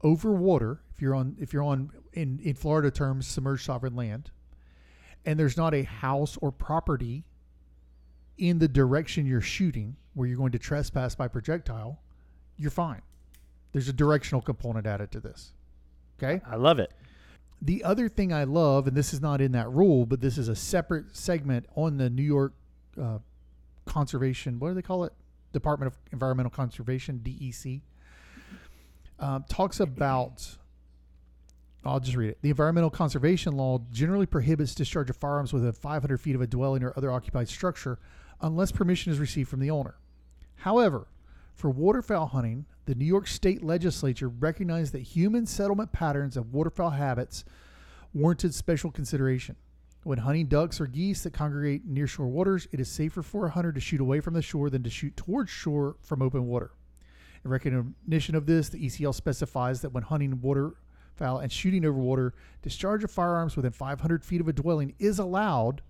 over water, if you're on if you're on in, in Florida terms submerged sovereign land, and there's not a house or property in the direction you're shooting where you're going to trespass by projectile, you're fine. There's a directional component added to this. Okay? i love it The other thing I love, and this is not in that rule, but this is a separate segment on the New York uh, Conservation, what do they call it? Department of Environmental Conservation, DEC, um, talks about. I'll just read it. The environmental conservation law generally prohibits discharge of firearms within 500 feet of a dwelling or other occupied structure unless permission is received from the owner. However, for waterfowl hunting, the New York State Legislature recognized that human settlement patterns of waterfowl habits warranted special consideration. When hunting ducks or geese that congregate near shore waters, it is safer for a hunter to shoot away from the shore than to shoot towards shore from open water. In recognition of this, the ECL specifies that when hunting waterfowl and shooting over water, discharge of firearms within 500 feet of a dwelling is allowed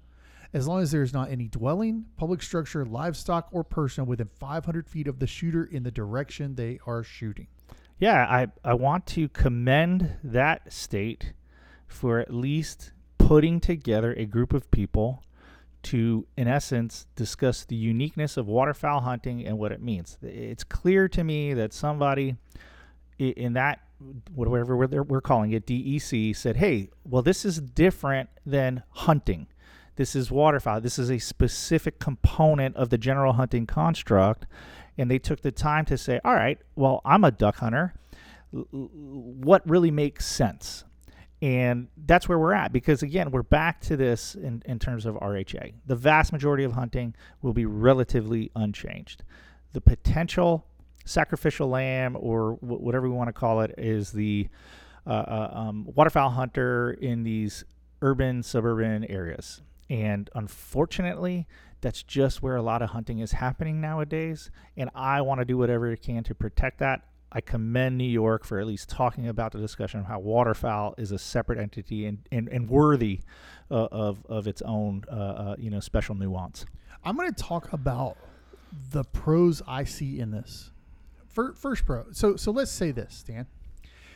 as long as there is not any dwelling, public structure, livestock, or person within 500 feet of the shooter in the direction they are shooting. yeah i i want to commend that state for at least putting together a group of people to, in essence, discuss the uniqueness of waterfowl hunting and what it means. It's clear to me that somebody in that, whatever we're, calling it, DEC, said, hey, well, this is different than hunting. This is waterfowl. This is a specific component of the general hunting construct. And they took the time to say, all right, well, I'm a duck hunter. What really makes sense? And that's where we're at because, again, we're back to this in, in terms of RHA. The vast majority of hunting will be relatively unchanged. The potential sacrificial lamb, or wh- whatever we want to call it, is the uh, uh, um, waterfowl hunter in these urban, suburban areas. And unfortunately, that's just where a lot of hunting is happening nowadays. And I want to do whatever I can to protect that. I commend New York for at least talking about the discussion of how waterfowl is a separate entity and, and, and worthy uh, of, of its own uh, uh, you know special nuance. I'm going to talk about the pros I see in this. Fir- First pro. So so let's say this, Dan.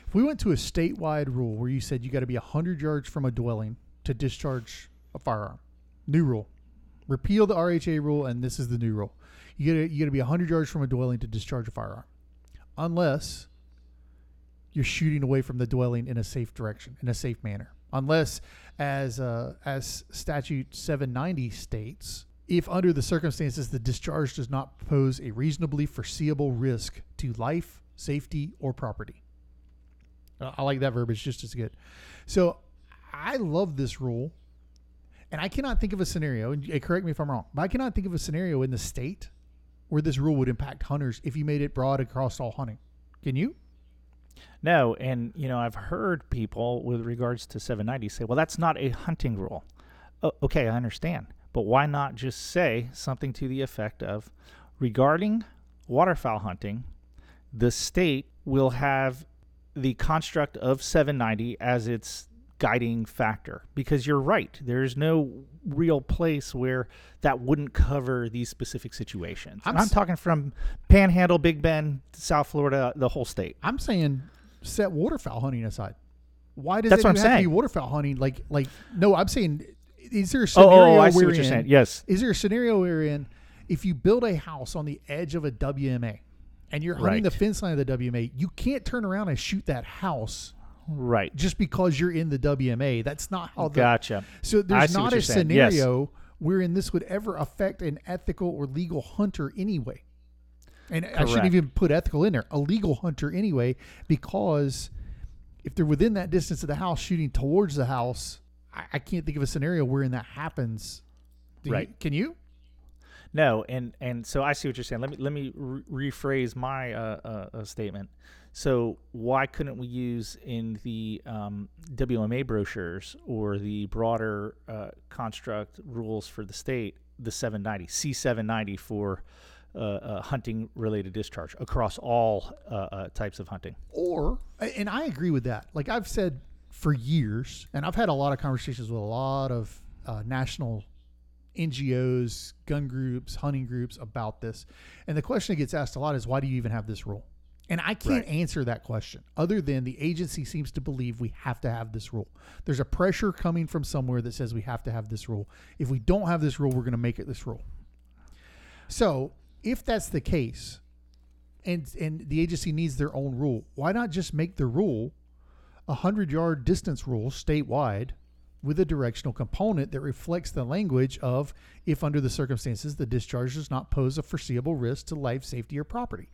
If we went to a statewide rule where you said you got to be 100 yards from a dwelling to discharge a firearm, new rule. Repeal the RHA rule, and this is the new rule. You got you got to be 100 yards from a dwelling to discharge a firearm, unless you're shooting away from the dwelling in a safe direction, in a safe manner. Unless, as uh, as statute 790 states, if under the circumstances the discharge does not pose a reasonably foreseeable risk to life, safety, or property. I like that verbiage just as good. So I love this rule. And I cannot think of a scenario, and correct me if I'm wrong, but I cannot think of a scenario in the state where this rule would impact hunters if you made it broad across all hunting. Can you? No, and you know I've heard people with regards to 790 say, "Well, that's not a hunting rule." O- okay, I understand, but why not just say something to the effect of, regarding waterfowl hunting, the state will have the construct of 790 as its guiding factor because you're right there's no real place where that wouldn't cover these specific situations I'm i'm talking from panhandle big bend south florida the whole state I'm saying set waterfowl hunting aside. Why does That's it what I'm have to be saying. waterfowl hunting? Like, like no, I'm saying, is there a oh, oh, oh scenario oh i see what you're saying yes Is there a scenario wherein if you build a house on the edge of a WMA and you're hunting the fence line of the WMA, you can't turn around and shoot that house right just because you're in the WMA. That's not how the gotcha So there's not a saying. Yes. scenario wherein this would ever affect an ethical or legal hunter anyway. And I shouldn't even put ethical in there. A legal hunter anyway, because if they're within that distance of the house shooting towards the house, I, I can't think of a scenario wherein that happens. Do you- Right. can you? No, and and so I see what you're saying. Let me let me re- rephrase my uh, uh, uh, statement. So why couldn't we use in the um, WMA brochures or the broader uh, construct rules for the state the 790 C790 for uh, uh, hunting related discharge across all uh, uh, types of hunting? Or, and I agree with that. Like I've said for years, and I've had a lot of conversations with a lot of uh, national NGOs, gun groups, hunting groups about this. And the question that gets asked a lot is why do you even have this rule? And I can't Right. answer that question other than the agency seems to believe we have to have this rule. There's a pressure coming from somewhere that says we have to have this rule. If we don't have this rule, we're going to make it this rule. So, if that's the case, and and the agency needs their own rule, why not just make the rule a hundred yard distance rule statewide with a directional component that reflects the language of if under the circumstances the discharge does not pose a foreseeable risk to life, safety, or property.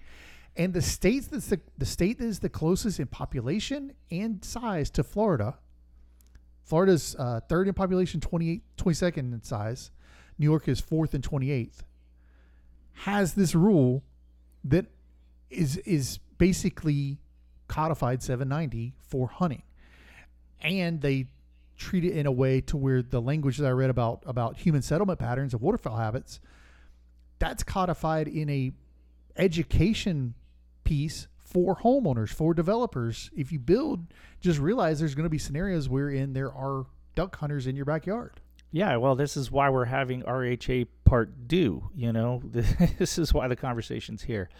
And the states that's the, the state that is the closest in population and size to Florida. Florida's uh, third in population, 28, 22nd in size. New York is fourth and 28th. Has this rule that is is basically codified 790 for hunting, and they treat it in a way to where the language that I read about about human settlement patterns of waterfowl habits, that's codified in a education piece for homeowners, for developers. If you build, just realize there's going to be scenarios wherein there are duck hunters in your backyard. Yeah, well, this is why we're having RHA Part Deux. You know, this is why the conversation's here.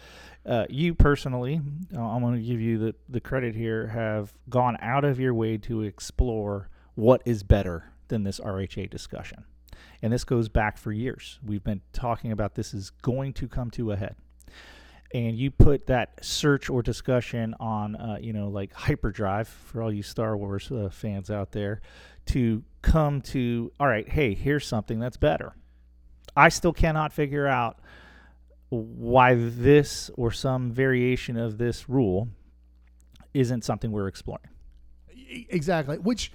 Uh, you personally, uh, I'm going to give you the, the credit here, have gone out of your way to explore what is better than this RHA discussion. And this goes back for years. We've been talking about this is going to come to a head. And you put that search or discussion on, uh, you know, like hyperdrive for all you Star Wars uh, fans out there to come to, all right, hey, here's something that's better. I still cannot figure out why this or some variation of this rule isn't something we're exploring. Exactly. Which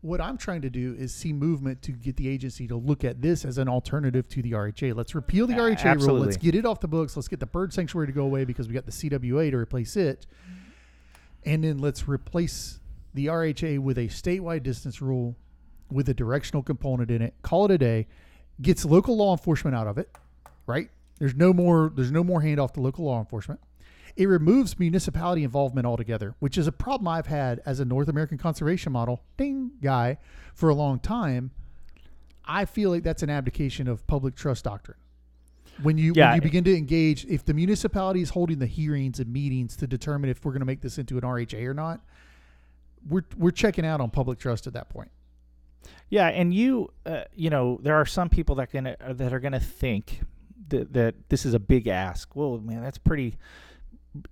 what I'm trying to do is see movement to get the agency to look at this as an alternative to the RHA. Let's repeal the RHA rule. Let's get it off the books. Let's get the bird sanctuary to go away because we got the CWA to replace it. And then let's replace the RHA with a statewide distance rule with a directional component in it. Call it a day. Gets local law enforcement out of it, right? There's no more there's no more handoff to local law enforcement. It removes municipality involvement altogether, which is a problem I've had as a North American conservation model ding guy for a long time. I feel like that's an abdication of public trust doctrine. When you Yeah. when you begin to engage, if the municipality is holding the hearings and meetings to determine if we're going to make this into an RHA or not, we're we're checking out on public trust at that point. Yeah, and you, uh, you know, there are some people that gonna that are gonna think that that this is a big ask. Well, man, that's pretty,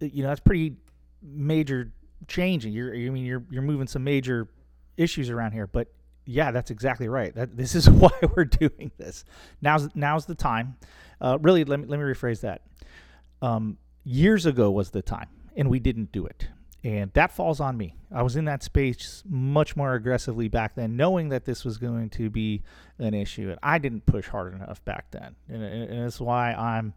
you know, that's pretty major change. and You're, I mean, you're you're moving some major issues around here. But yeah, that's exactly right. That this is why we're doing this. Now's now's the time. Uh, really, let me let me rephrase that. Um, years ago was the time, and we didn't do it and that falls on me. I was in that space much more aggressively back then, knowing that this was going to be an issue, and I didn't push hard enough back then, and, and, and that's why I'm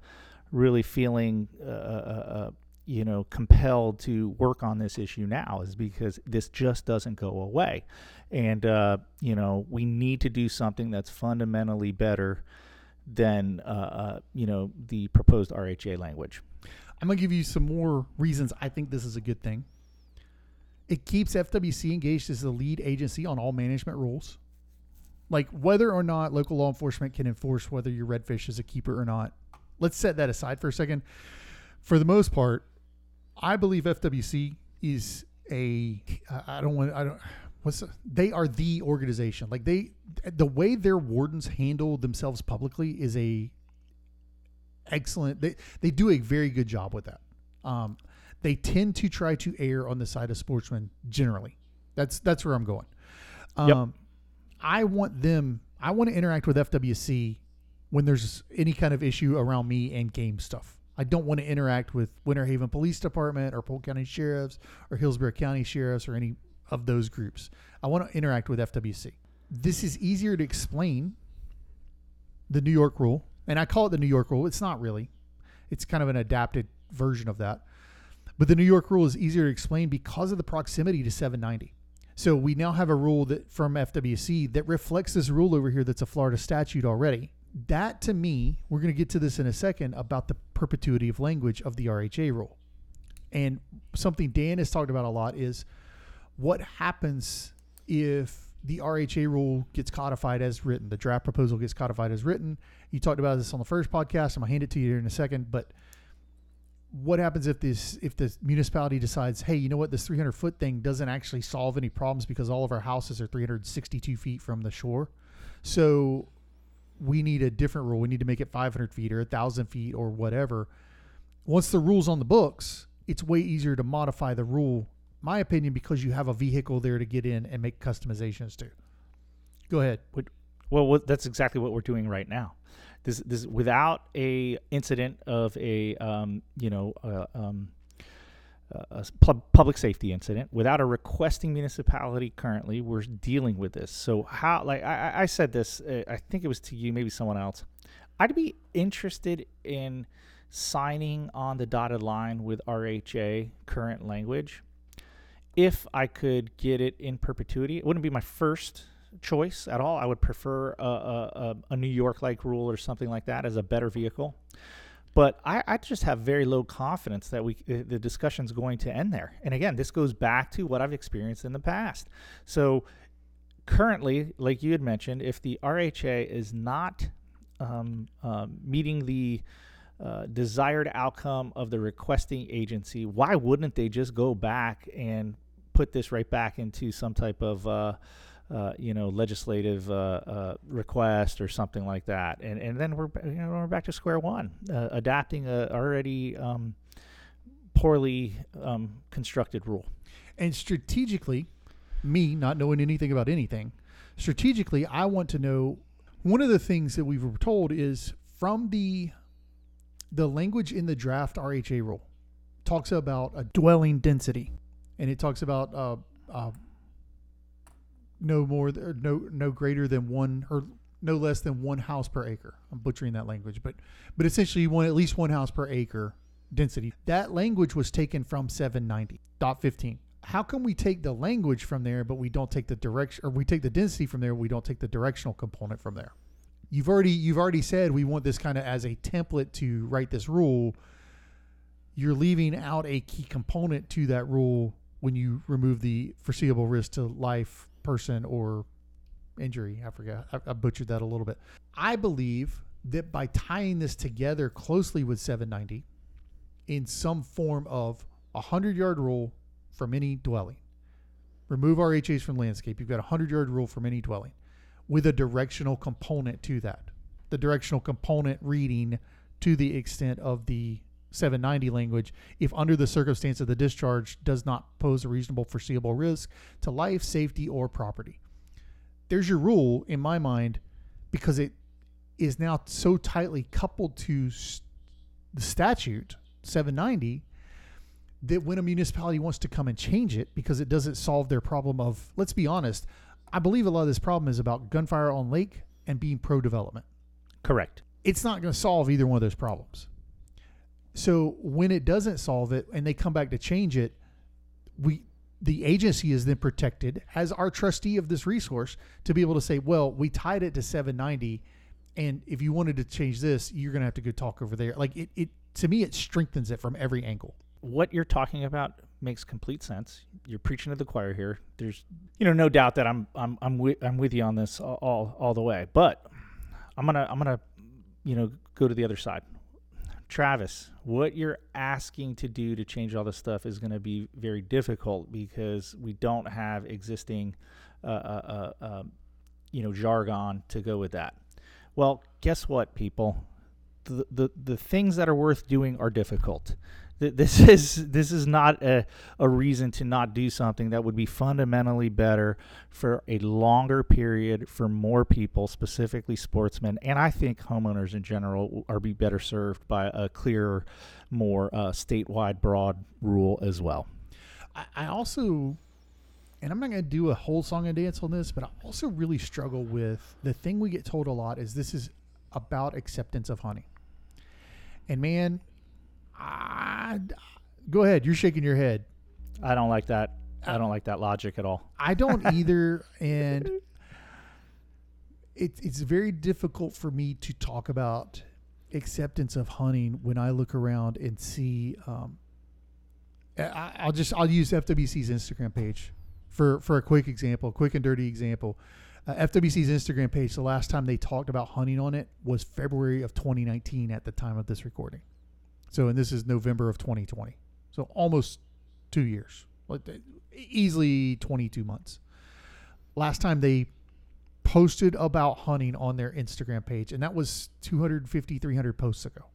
really feeling, uh, uh, uh, you know, compelled to work on this issue now, is because this just doesn't go away, and uh, you know, we need to do something that's fundamentally better than uh, uh, you know the proposed RHA language. I'm gonna give you some more reasons I think this is a good thing. It keeps FWC engaged as the lead agency on all management rules. Like whether or not local law enforcement can enforce whether your redfish is a keeper or not. Let's set that aside for a second. For the most part, I believe FWC is a I don't want I don't what's the, they are the organization. Like they the way their wardens handle themselves publicly is a excellent. They they do a very good job with that. Um, they tend to try to err on the side of sportsmen generally. That's that's where I'm going. Yep. Um, I want them. I want to interact with FWC when there's any kind of issue around me and game stuff. I don't want to interact with Winter Haven Police Department or Polk County Sheriffs or Hillsborough County Sheriffs or any of those groups. I want to interact with FWC. This is easier to explain the New York rule, and I call it the New York rule. It's not really. It's kind of an adapted version of that. But the New York rule is easier to explain because of the proximity to 790. So we now have a rule that from FWC that reflects this rule over here that's a Florida statute already. That to me, we're going to get to this in a second about the perpetuity of language of the RHA rule. And something Dan has talked about a lot is what happens if the RHA rule gets codified as written, the draft proposal gets codified as written. You talked about this on the first podcast. I'm gonna hand it to you here in a second, but what happens if this if the municipality decides, hey, you know what, this 300 foot thing doesn't actually solve any problems because all of our houses are 362 feet from the shore, so we need a different rule. We need to make it 500 feet or 1,000 feet or whatever. Once the rule's on the books, it's way easier to modify the rule, my opinion, because you have a vehicle there to get in and make customizations to. Go ahead. Well, that's exactly what we're doing right now. This, this without a incident of a um, you know uh, um, a pub- public safety incident, without a requesting municipality currently, we're dealing with this. So how like I, I- said this, uh, I think it was to you, maybe someone else. I'd be interested in signing on the dotted line with RHA current language if I could get it in perpetuity. It wouldn't be my first choice at all. I would prefer a, a, a New York like rule or something like that as a better vehicle. But I, I just have very low confidence that we uh, the discussion's going to end there. And again, this goes back to what I've experienced in the past. So currently, like you had mentioned, if the RHA is not um, um, meeting the uh, desired outcome of the requesting agency, why wouldn't they just go back and put this right back into some type of uh, uh, you know legislative uh, uh, request or something like that, and and then we're you know we're back to square one, uh, adapting a already um, poorly um, constructed rule. And strategically, me not knowing anything about anything, strategically, I want to know one of the things that we were told is from the the language in the draft RHA rule talks about a dwelling density, and it talks about uh, no more no no greater than one or no less than one house per acre. I'm butchering that language, but but essentially you want at least one house per acre density. That language was taken from 790.15. How can we take the language from there, but we don't take the direction, or we take the density from there, we don't take the directional component from there? You've already you've already said we want this kind of as a template to write this rule. You're leaving out a key component to that rule when you remove the foreseeable risk to life, person, or injury. I forgot. I, I butchered that a little bit. I believe that by tying this together closely with 790 in some form of a 100 yard rule from any dwelling, remove RHAs from landscape. You've got a 100 yard rule from any dwelling with a directional component to that. The directional component reading to the extent of the 790 language if under the circumstance of the discharge does not pose a reasonable foreseeable risk to life, safety, or property. There's your rule in my mind because it is now so tightly coupled to the statute 790 that when a municipality wants to come and change it because it doesn't solve their problem of let's be honest i believe a lot of this problem is about gunfire on lake and being pro development Correct. it's not going to solve either one of those problems. So when it doesn't solve it and they come back to change it, we the agency is then protected as our trustee of this resource to be able to say, well, we tied it to 790 and if you wanted to change this, you're going to have to go talk over there. Like it it to me it strengthens it from every angle. what you're talking about makes complete sense. You're preaching to the choir here. There's, you know, no doubt that I'm I'm I'm with I'm with you on this all all, the way. But I'm gonna I'm gonna, you know, go to the other side. Travis, what you're asking to do to change all this stuff is going to be very difficult because we don't have existing, uh, uh, uh, um, you know, jargon to go with that. Well, guess what, people? The, the the things that are worth doing are difficult. Th- This is this is not a, a reason to not do something that would be fundamentally better for a longer period for more people, specifically sportsmen, and I think homeowners in general are be better served by a clearer, more uh, statewide broad rule as well. I, I also and I'm not going to do a whole song and dance on this, but I also really struggle with the thing we get told a lot is this is about acceptance of hunting. And man, I, go ahead. You're shaking your head. I don't like that. I don't like that logic at all. I don't either, and it, it's very difficult for me to talk about acceptance of hunting when I look around and see. Um, I, I'll just I'll use FWC's Instagram page for for a quick example, quick and dirty example. Uh, FWC's Instagram page. The last time they talked about hunting on it was February of 2019 at the time of this recording. So, and this is November of 2020. So almost two years, like easily 22 months. Last time they posted about hunting on their Instagram page, and that was 250, 300 posts ago.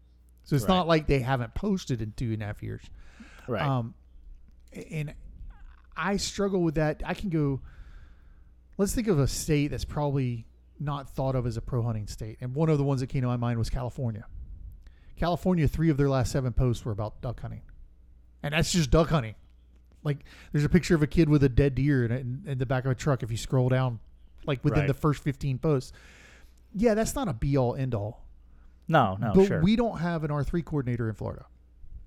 So it's Right. not like they haven't posted in two and a half years. Right. Um, and I struggle with that. I can go. Let's think of a state that's probably not thought of as a pro hunting state, and one of the ones that came to my mind was California. California, three of their last seven posts were about duck hunting, and that's just duck hunting. Like, there's a picture of a kid with a dead deer in, in, in the back of a truck. If you scroll down, like within Right. the first 15 posts, yeah, that's not a be all end all. no, no, but sure. we don't have an R3 coordinator in Florida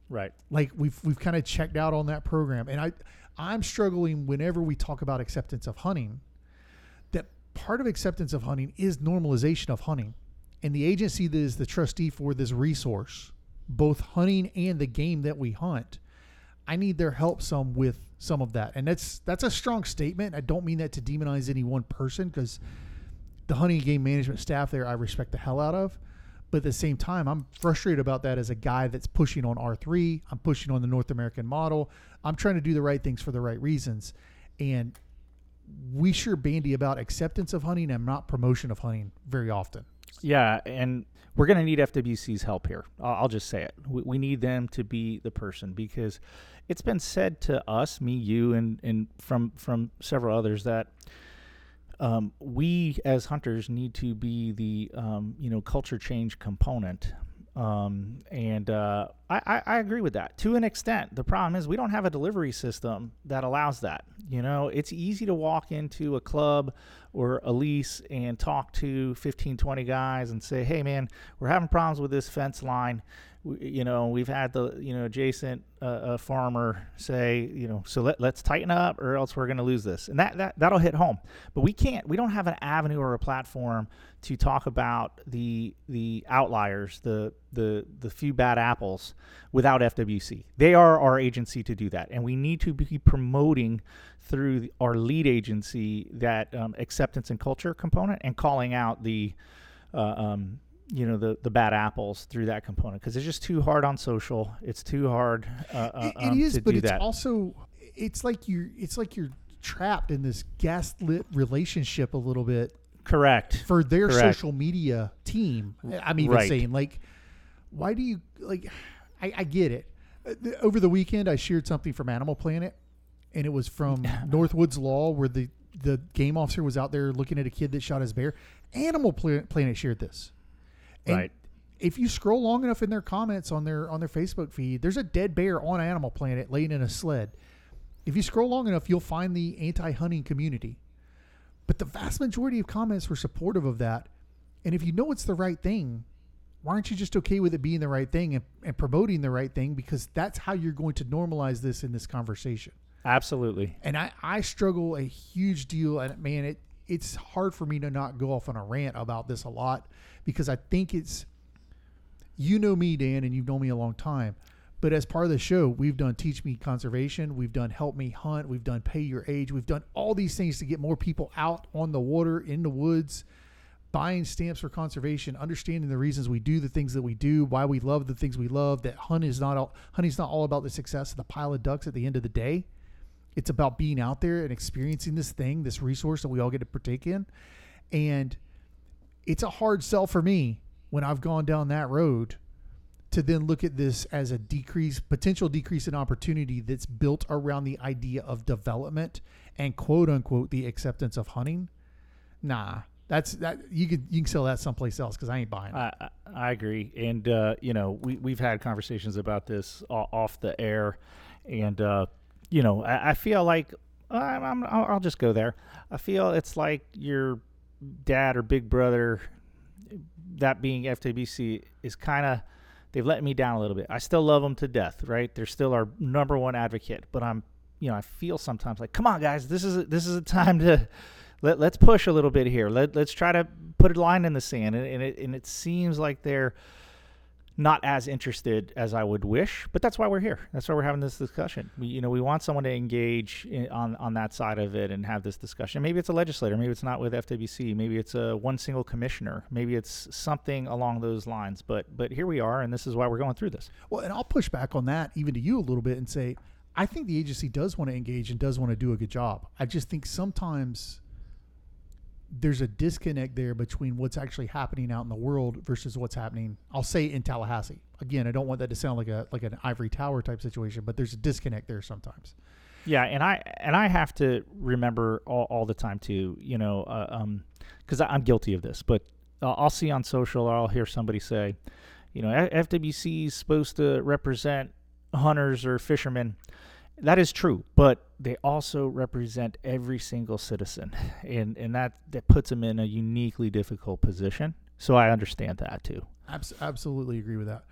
right. like we've we've kind of checked out on that program and i i'm struggling whenever we talk about acceptance of hunting that part of acceptance of hunting is normalization of hunting and the agency that is the trustee for this resource both hunting and the game that we hunt i need their help some with some of that and that's that's a strong statement i don't mean that to demonize any one person because the hunting game management staff there i respect the hell out of but at the same time, I'm frustrated about that as a guy that's pushing on R3. I'm pushing on the North American model. I'm trying to do the right things for the right reasons. And we sure bandy about acceptance of hunting and not promotion of hunting very often. Yeah, and we're going to need FWC's help here. I'll, just say it. We, we need them to be the person because it's been said to us, me, you, and and from from several others that um, we as hunters need to be the um, you know culture change component Um, and uh, I, I, I agree with that to an extent. The problem is we don't have a delivery system that allows that. You know, it's easy to walk into a club or a lease and talk to 15, 20 guys and say, hey, man, we're having problems with this fence line. You know, we've had the, you know, adjacent uh, uh, farmer say, you know, so let, let's tighten up or else we're going to lose this. And that, that, that'll hit home. But we can't, we don't have an avenue or a platform to talk about the the outliers, the the the few bad apples without FWC. They are our agency to do that, and we need to be promoting through our lead agency that um, acceptance and culture component and calling out the uh, um, you know the the bad apples through that component because it's just too hard on social. It's too hard. Uh, uh, It- it um, is, but it's that. also it's like you're it's like you're trapped in this gaslit relationship a little bit Correct. for their Correct. social media team. I'm even Right. saying like, why do you like? I, I get it. Uh, Over the weekend, I shared something from Animal Planet, and it was from Northwoods Law, where the the game officer was out there looking at a kid that shot his bear. Animal Planet shared this. And Right. If you scroll long enough in their comments on their on their Facebook feed, there's a dead bear on Animal Planet laying in a sled. If you scroll long enough, you'll find the anti-hunting community. But the vast majority of comments were supportive of that. And if you know it's the right thing, why aren't you just okay with it being the right thing and, and promoting the right thing? Because that's how you're going to normalize this in this conversation. Absolutely. And I, I struggle a huge deal. And man, it it's hard for me to not go off on a rant about this a lot because I think it's you know me, Dan, and you've known me a long time. But as part of the show, we've done Teach Me Conservation, we've done Help Me Hunt, we've done Pay Your Age, we've done all these things to get more people out on the water, in the woods, buying stamps for conservation, understanding the reasons we do the things that we do, why we love the things we love, that hunt is not all hunting's not all about the success of the pile of ducks at the end of the day. It's about being out there and experiencing this thing, this resource that we all get to partake in. And it's a hard sell for me when I've gone down that road to then look at this as a decrease, potential decrease in opportunity that's built around the idea of development and quote unquote the acceptance of hunting. Nah, that's that you could you can sell that someplace else because I ain't buying it. I, I I agree, and uh, you know we we've had conversations about this off the air, and uh, you know I, I feel like I'm I'll just go there. I feel it's like your dad or big brother, that being FTBC, is kind of they've let me down a little bit. I still love them to death, right? They're still our number one advocate, but I'm you know I feel sometimes like come on guys, this is a, this is a time to let, let's push a little bit here. Let, let's try to put a line in the sand. And, and, it, and it seems like they're not as interested as I would wish, but that's why we're here. That's why we're having this discussion. We, you know, we want someone to engage in, on, on that side of it and have this discussion. Maybe it's a legislator. Maybe it's not with FWC. Maybe it's a one single commissioner. Maybe it's something along those lines. But, but here we are, and this is why we're going through this. Well, and I'll push back on that even to you a little bit and say, I think the agency does want to engage and does want to do a good job. I just think sometimes there's a disconnect there between what's actually happening out in the world versus what's happening. I'll say in Tallahassee. Again, I don't want that to sound like a like an ivory tower type situation, but there's a disconnect there sometimes. Yeah, and I and I have to remember all, all the time too. You know, uh, um, because I'm guilty of this. But uh, I'll see on social, or I'll hear somebody say, you know, FWC is supposed to represent hunters or fishermen. That is true, but they also represent every single citizen, and and that that puts them in a uniquely difficult position. So I understand that too. Abs- absolutely agree with that.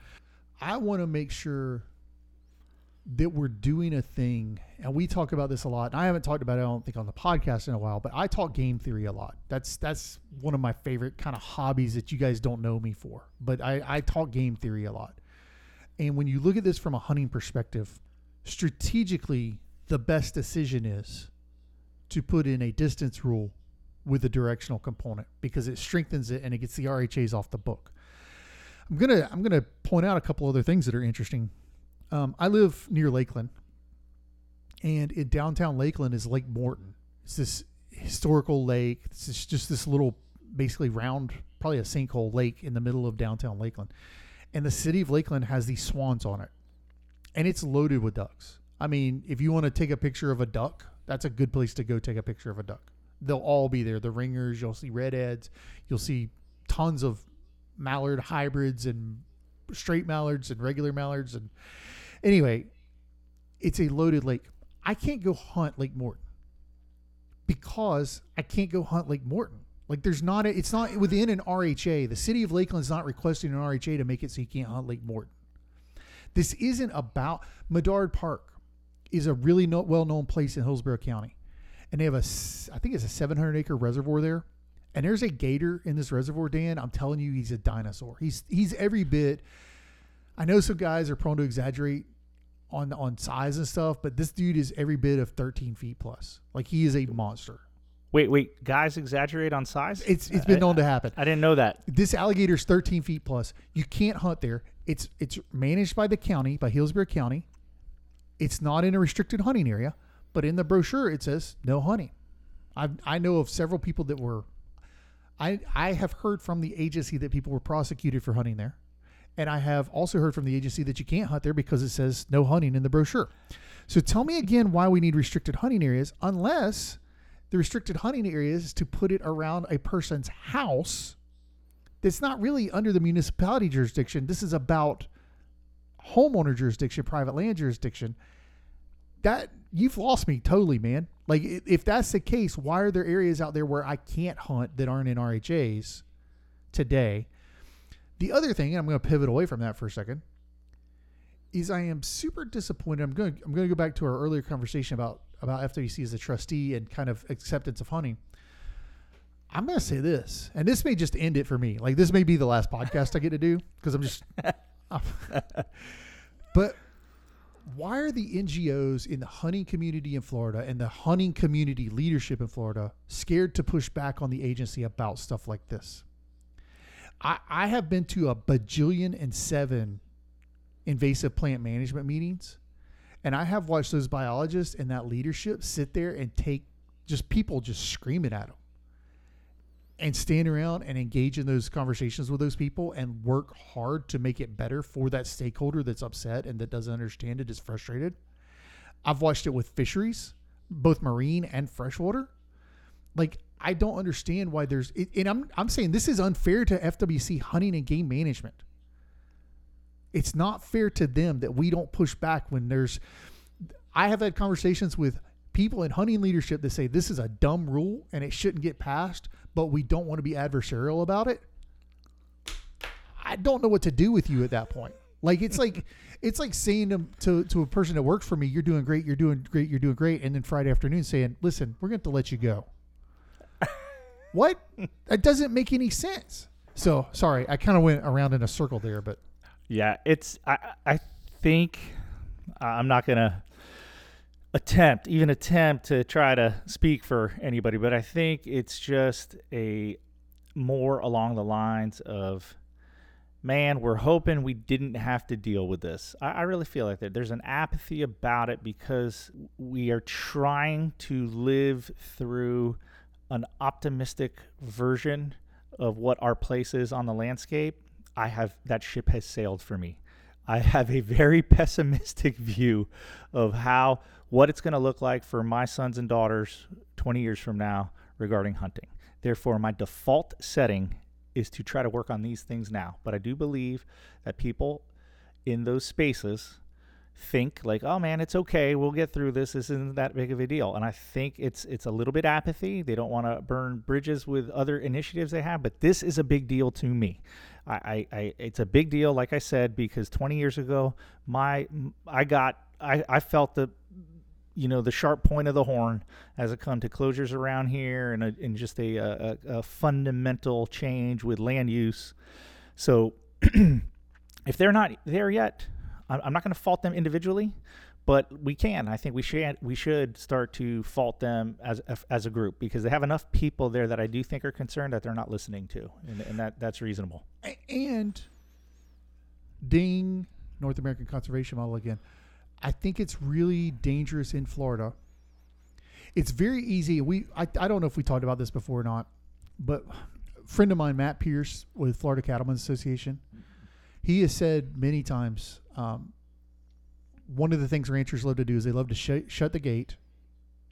I want to make sure that we're doing a thing, and we talk about this a lot. And I haven't talked about it, I don't think, on the podcast in a while, but I talk game theory a lot. That's that's one of my favorite kind of hobbies that you guys don't know me for. But I, I talk game theory a lot. And when you look at this from a hunting perspective, strategically, the best decision is to put in a distance rule with a directional component because it strengthens it and it gets the RHAs off the book. I'm gonna I'm gonna point out a couple other things that are interesting. Um, I live near Lakeland, and in downtown Lakeland is Lake Morton. It's this historical lake. It's just- just this little, basically round, probably a sinkhole lake in the middle of downtown Lakeland, and the city of Lakeland has these swans on it, and it's loaded with ducks. I mean, if you want to take a picture of a duck, that's a good place to go take a picture of a duck. They'll all be there. The ringers, you'll see redheads, you'll see tons of mallard hybrids and straight mallards and regular mallards and anyway, it's a loaded lake. I can't go hunt Lake Morton because I can't go hunt Lake Morton. Like there's not a, it's not within an RHA. The city of Lakeland's not requesting an RHA to make it so you can't hunt Lake Morton. This isn't about Medard Park is a really no, well-known place in Hillsborough County. And they have a I think it's a 700 acre reservoir there. And there's a gator in this reservoir, Dan. I'm telling you, he's a dinosaur. He's he's every bit. I know some guys are prone to exaggerate on on size and stuff, but this dude is every bit of 13 feet plus. Like he is a monster. Wait, wait. Guys exaggerate on size. It's it's uh, been known to happen. I didn't know that. This alligator's 13 feet plus. You can't hunt there. It's it's managed by the county, by Hillsborough County. It's not in a restricted hunting area, but in the brochure it says no hunting. I I know of several people that were. I I have heard from the agency that people were prosecuted for hunting there, and I have also heard from the agency that you can't hunt there because it says no hunting in the brochure. So tell me again why we need restricted hunting areas unless the restricted hunting areas is to put it around a person's house that's not really under the municipality jurisdiction. This is about homeowner jurisdiction, private land jurisdiction. That you've lost me totally, man. Like if that's the case, why are there areas out there where I can't hunt that aren't in RHAs today? The other thing, and I'm going to pivot away from that for a second, is I am super disappointed. I'm going. I'm going to go back to our earlier conversation about about FWC as a trustee and kind of acceptance of hunting. I'm going to say this, and this may just end it for me. Like this may be the last podcast I get to do because I'm just. but why are the NGOs in the hunting community in Florida and the hunting community leadership in Florida scared to push back on the agency about stuff like this? I, I have been to a bajillion and seven invasive plant management meetings, and I have watched those biologists and that leadership sit there and take just people just screaming at them and stand around and engage in those conversations with those people and work hard to make it better for that stakeholder that's upset and that doesn't understand it is frustrated. I've watched it with fisheries, both marine and freshwater. Like I don't understand why there's and I'm I'm saying this is unfair to FWC hunting and game management. It's not fair to them that we don't push back when there's I have had conversations with people in hunting leadership that say this is a dumb rule and it shouldn't get passed, but we don't want to be adversarial about it. I don't know what to do with you at that point. Like it's like it's like saying to, to to a person that works for me, "You're doing great, you're doing great, you're doing great," and then Friday afternoon saying, "Listen, we're going to let you go." what? That doesn't make any sense. So sorry, I kind of went around in a circle there, but Yeah, it's. I I think I'm not gonna attempt even attempt to try to speak for anybody, but I think it's just a more along the lines of. Man, we're hoping we didn't have to deal with this. I, I really feel like that. There's an apathy about it because we are trying to live through an optimistic version of what our place is on the landscape, I have that ship has sailed for me. I have a very pessimistic view of how what it's going to look like for my sons and daughters 20 years from now regarding hunting. Therefore, my default setting is to try to work on these things now. But I do believe that people in those spaces think like, "Oh man, it's okay. We'll get through this. This isn't that big of a deal." And I think it's it's a little bit apathy. They don't want to burn bridges with other initiatives they have, but this is a big deal to me. I, I, I it's a big deal, like I said, because 20 years ago, my I got I, I felt the you know the sharp point of the horn as it come to closures around here and, a, and just a, a, a fundamental change with land use. So if they're not there yet, I'm I'm not going to fault them individually, but we can. I think we should we should start to fault them as as a group because they have enough people there that I do think are concerned that they're not listening to, and, and that that's reasonable. And ding North American conservation model again. I think it's really dangerous in Florida. It's very easy. We I, I don't know if we talked about this before or not, but a friend of mine, Matt Pierce with Florida Cattlemen's Association, he has said many times um, one of the things ranchers love to do is they love to sh- shut the gate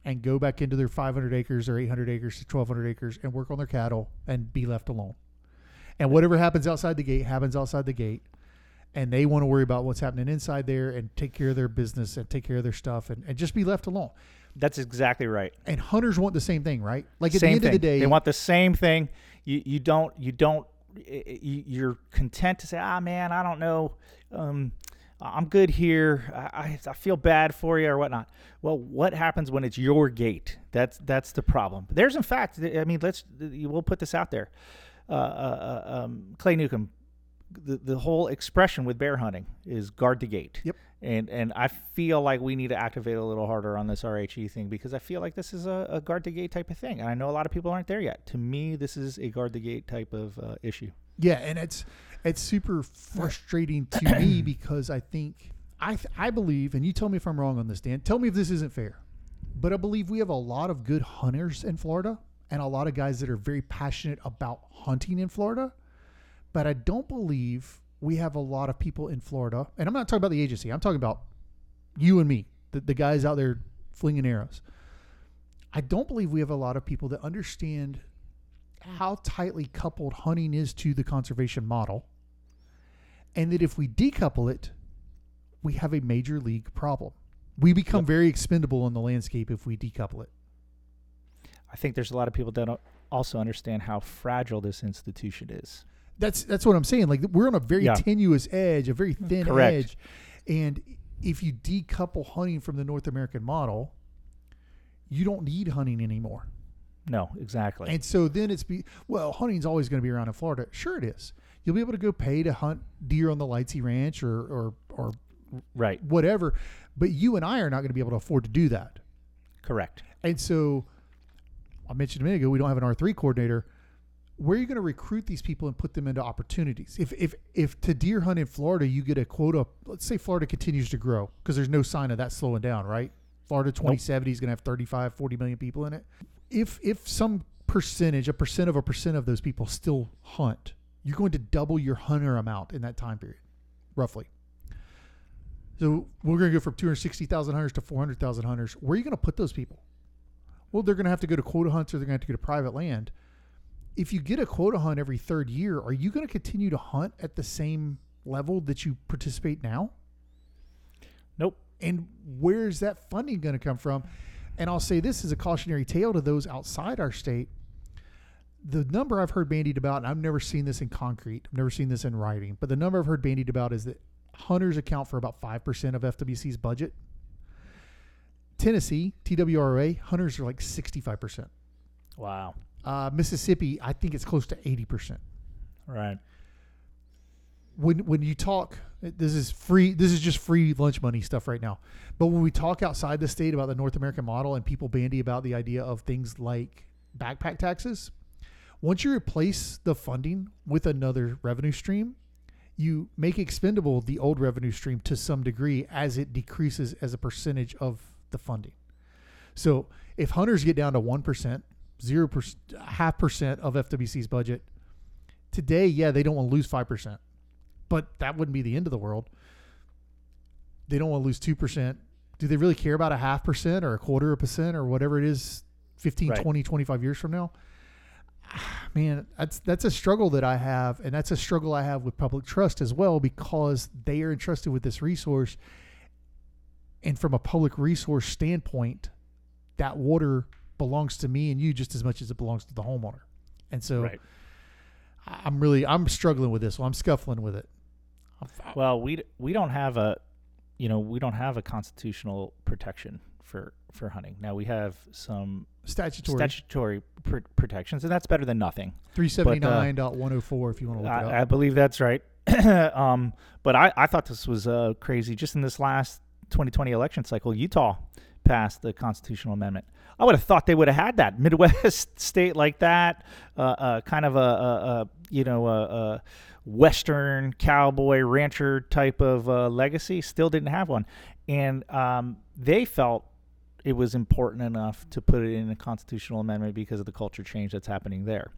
and go back into their 500 acres or 800 acres to 1200 acres and work on their cattle and be left alone. And whatever happens outside the gate happens outside the gate. and they want to worry about what's happening inside there and take care of their business and take care of their stuff and, and just be left alone. That's exactly right. And hunters want the same thing, right? Like at same the end thing. of the day, they want the same thing. You you don't you don't you're content to say, ah man, I don't know, um, I'm good here. I, I feel bad for you or whatnot. Well, what happens when it's your gate? That's that's the problem. There's in fact, I mean, let's we'll put this out there. Uh, uh, uh, um, Clay Newcomb, the, the whole expression with bear hunting is guard the gate. Yep. And and I feel like we need to activate a little harder on this RHA thing because I feel like this is a, a guard the gate type of thing. And I know a lot of people aren't there yet. To me, this is a guard the gate type of uh, issue. Yeah, and it's it's super frustrating to me because I think I th- I believe, and you tell me if I'm wrong on this, Dan. Tell me if this isn't fair, but I believe we have a lot of good hunters in Florida and a lot of guys that are very passionate about hunting in Florida. But I don't believe we have a lot of people in Florida, and I'm not talking about the agency. I'm talking about you and me, the, the guys out there flinging arrows. I don't believe we have a lot of people that understand how tightly coupled hunting is to the conservation model, and that if we decouple it, we have a major league problem. We become Yep. very expendable in the landscape if we decouple it. I think there's a lot of people that don't also understand how fragile this institution is. That's that's what I'm saying. Like we're on a very Yeah. tenuous edge, a very thin Correct. edge, and if you decouple hunting from the North American model, you don't need hunting anymore. No, exactly. And so then it's be well, hunting's always going to be around in Florida. Sure, it is. You'll be able to go pay to hunt deer on the Lightsey Ranch or or or right. whatever, but you and I are not going to be able to afford to do that. Correct. And so I mentioned a minute ago we don't have an R three coordinator. Where are you going to recruit these people and put them into opportunities? If if if to deer hunt in Florida you get a quota, let's say Florida continues to grow because there's no sign of that slowing down, right? Florida 2070 is going to have 35, 40 million people in it. If if some percentage, a percent of a percent of those people still hunt, you're going to double your hunter amount in that time period, roughly. So we're going to go from 260,000 hunters to 400,000 hunters. Where are you going to put those people? Well, they're going to have to go to quota hunts or they're going to have to go to private land. If you get a quota hunt every third year, are you going to continue to hunt at the same level that you participate now? Nope. And where's that funding going to come from? And I'll say this as a cautionary tale to those outside our state. The number I've heard bandied about, and I've never seen this in concrete, I've never seen this in writing, but the number I've heard bandied about is that hunters account for about 5% of FWC's budget. Tennessee, TWRA, hunters are like 65%. Wow. Uh, Mississippi, I think it's close to 80%. Right. when when you talk this is free this is just free lunch money stuff right now but when we talk outside the state about the north american model and people bandy about the idea of things like backpack taxes once you replace the funding with another revenue stream you make expendable the old revenue stream to some degree as it decreases as a percentage of the funding so if hunters get down to 1% 0 percent half percent of fwc's budget today yeah they don't want to lose 5% but that wouldn't be the end of the world. They don't want to lose 2%. Do they really care about a half percent or a quarter of a percent or whatever it is 15, Right. 20, 25 years from now? Man, that's that's a struggle that I have and that's a struggle I have with public trust as well because they are entrusted with this resource and from a public resource standpoint, that water belongs to me and you just as much as it belongs to the homeowner. And so Right. I- I'm really I'm struggling with this. So I'm scuffling with it. Well, we we don't have a, you know, we don't have a constitutional protection for for hunting. Now we have some Statutory statutory pr- protections, and that's better than nothing. 379.104 if you want to look it up. I, I believe that's right. um, but I, I thought this was uh, crazy. Just in this last 2020 election cycle, Utah passed the constitutional amendment. I would have thought they would have had that Midwest state like that, uh, uh, kind of a, a, a you know a, a Western cowboy rancher type of uh, legacy. Still didn't have one, and um, they felt it was important enough to put it in a constitutional amendment because of the culture change that's happening there.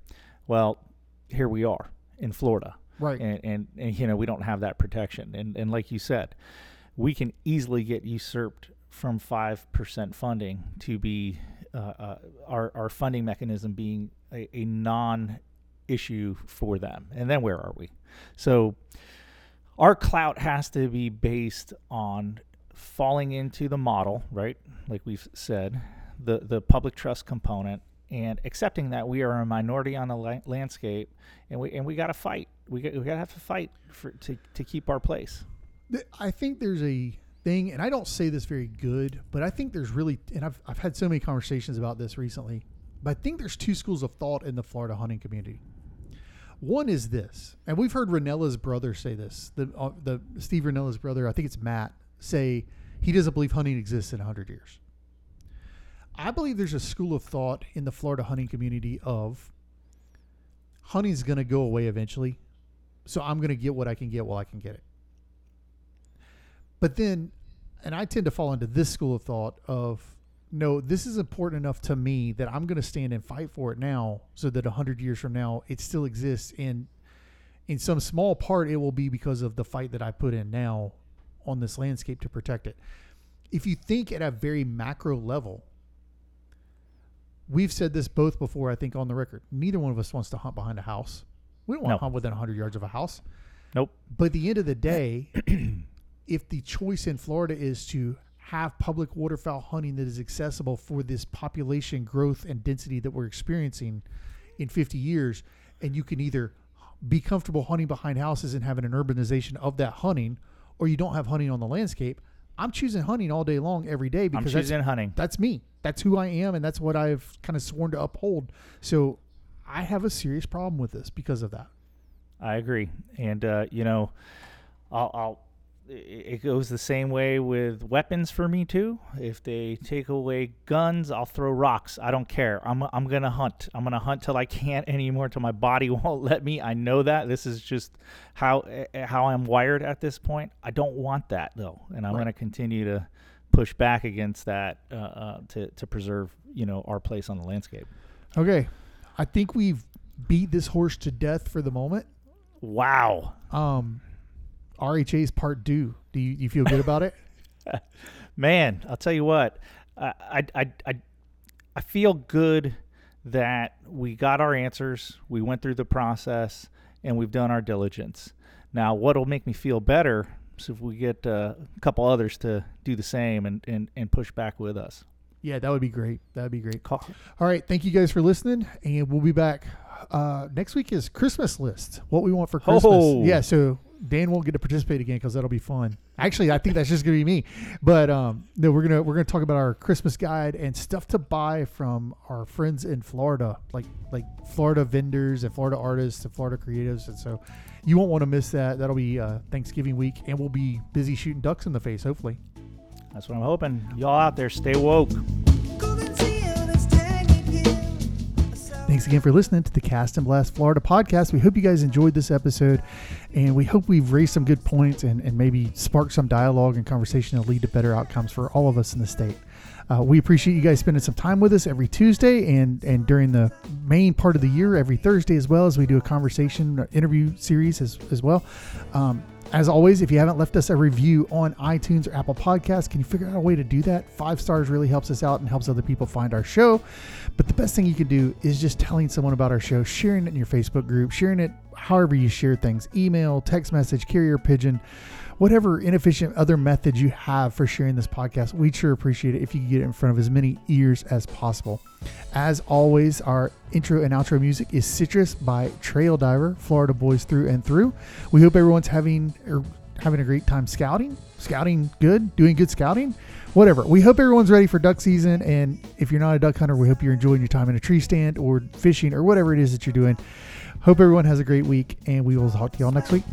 Well, here we are in Florida right. and, and and you know we don't have that protection and and like you said we can easily get usurped from 5% funding to be uh, uh, our, our funding mechanism being a, a non issue for them and then where are we so our clout has to be based on falling into the model, right? Like we've said, the the public trust component and accepting that we are a minority on the la- landscape and we and we got to fight. We got, we got to have to fight for to to keep our place. I think there's a thing, and I don't say this very good, but I think there's really, and I've, I've had so many conversations about this recently, but I think there's two schools of thought in the Florida hunting community. One is this, and we've heard Rinella's brother say this. The uh, the Steve Rinella's brother, I think it's Matt, say he doesn't believe hunting exists in 100 years. I believe there's a school of thought in the Florida hunting community of hunting's going to go away eventually, so I'm going to get what I can get while I can get it. But then, and I tend to fall into this school of thought of no, this is important enough to me that I'm going to stand and fight for it now, so that hundred years from now it still exists. And in some small part, it will be because of the fight that I put in now on this landscape to protect it. If you think at a very macro level, we've said this both before. I think on the record, neither one of us wants to hunt behind a house. We don't want No. to hunt within 100 yards of a house. Nope. But at the end of the day, if the choice in Florida is to have public waterfowl hunting that is accessible for this population growth and density that we're experiencing in 50 years, and you can either be comfortable hunting behind houses and having an urbanization of that hunting, or you don't have hunting on the landscape, I'm choosing hunting all day long every day because I'm because that's choosing hunting. that's me. That's who I am, and that's what I've kind of sworn to uphold. So I have a serious problem with this because of that. I agree, and uh, you know, I'll, I'll. It goes the same way with weapons for me too. If they take away guns, I'll throw rocks. I don't care. I'm I'm gonna hunt. I'm gonna hunt till I can't anymore, till my body won't let me. I know that. This is just how eh, how I'm wired at this point. I don't want that though, and I'm Right. gonna continue to push back against that uh, uh, to to preserve you know our place on the landscape. Okay, I think we've beat this horse to death for the moment. Wow. Um, RHA's part Deux. Do you, you feel good about it? Man, I'll tell you what. I I I I, feel good that we got our answers. We went through the process and we've done our diligence. Now, what'll make me feel better is if we get uh, a couple others to do the same and, and, and push back with us. Yeah, that would be great. That would be great. Call, All right, thank you guys for listening, and we'll be back. Uh, next week is Christmas list. What we want for Christmas. Oh. Yeah, so Dan won't get to participate again because that'll be fun. Actually, I think that's just gonna be me. But um, no, we're gonna we're gonna talk about our Christmas guide and stuff to buy from our friends in Florida, like like Florida vendors and Florida artists and Florida creatives, and so you won't want to miss that. That'll be uh, Thanksgiving week, and we'll be busy shooting ducks in the face, hopefully. That's what I'm hoping. Y'all out there, stay woke. Thanks again for listening to the Cast and Blast Florida podcast. We hope you guys enjoyed this episode and we hope we've raised some good points and, and maybe sparked some dialogue and conversation that lead to better outcomes for all of us in the state. Uh, we appreciate you guys spending some time with us every Tuesday and, and during the main part of the year, every Thursday as well as we do a conversation interview series as, as well. Um, as always, if you haven't left us a review on iTunes or Apple Podcasts, can you figure out a way to do that? Five stars really helps us out and helps other people find our show. But the best thing you can do is just telling someone about our show, sharing it in your Facebook group, sharing it however you share things email, text message, carrier pigeon, whatever inefficient other methods you have for sharing this podcast. We'd sure appreciate it if you could get it in front of as many ears as possible. As always, our intro and outro music is Citrus by Trail Diver, Florida Boys Through and Through. We hope everyone's having er, having a great time scouting, scouting good, doing good scouting, whatever. We hope everyone's ready for duck season. And if you're not a duck hunter, we hope you're enjoying your time in a tree stand or fishing or whatever it is that you're doing. Hope everyone has a great week, and we will talk to y'all next week.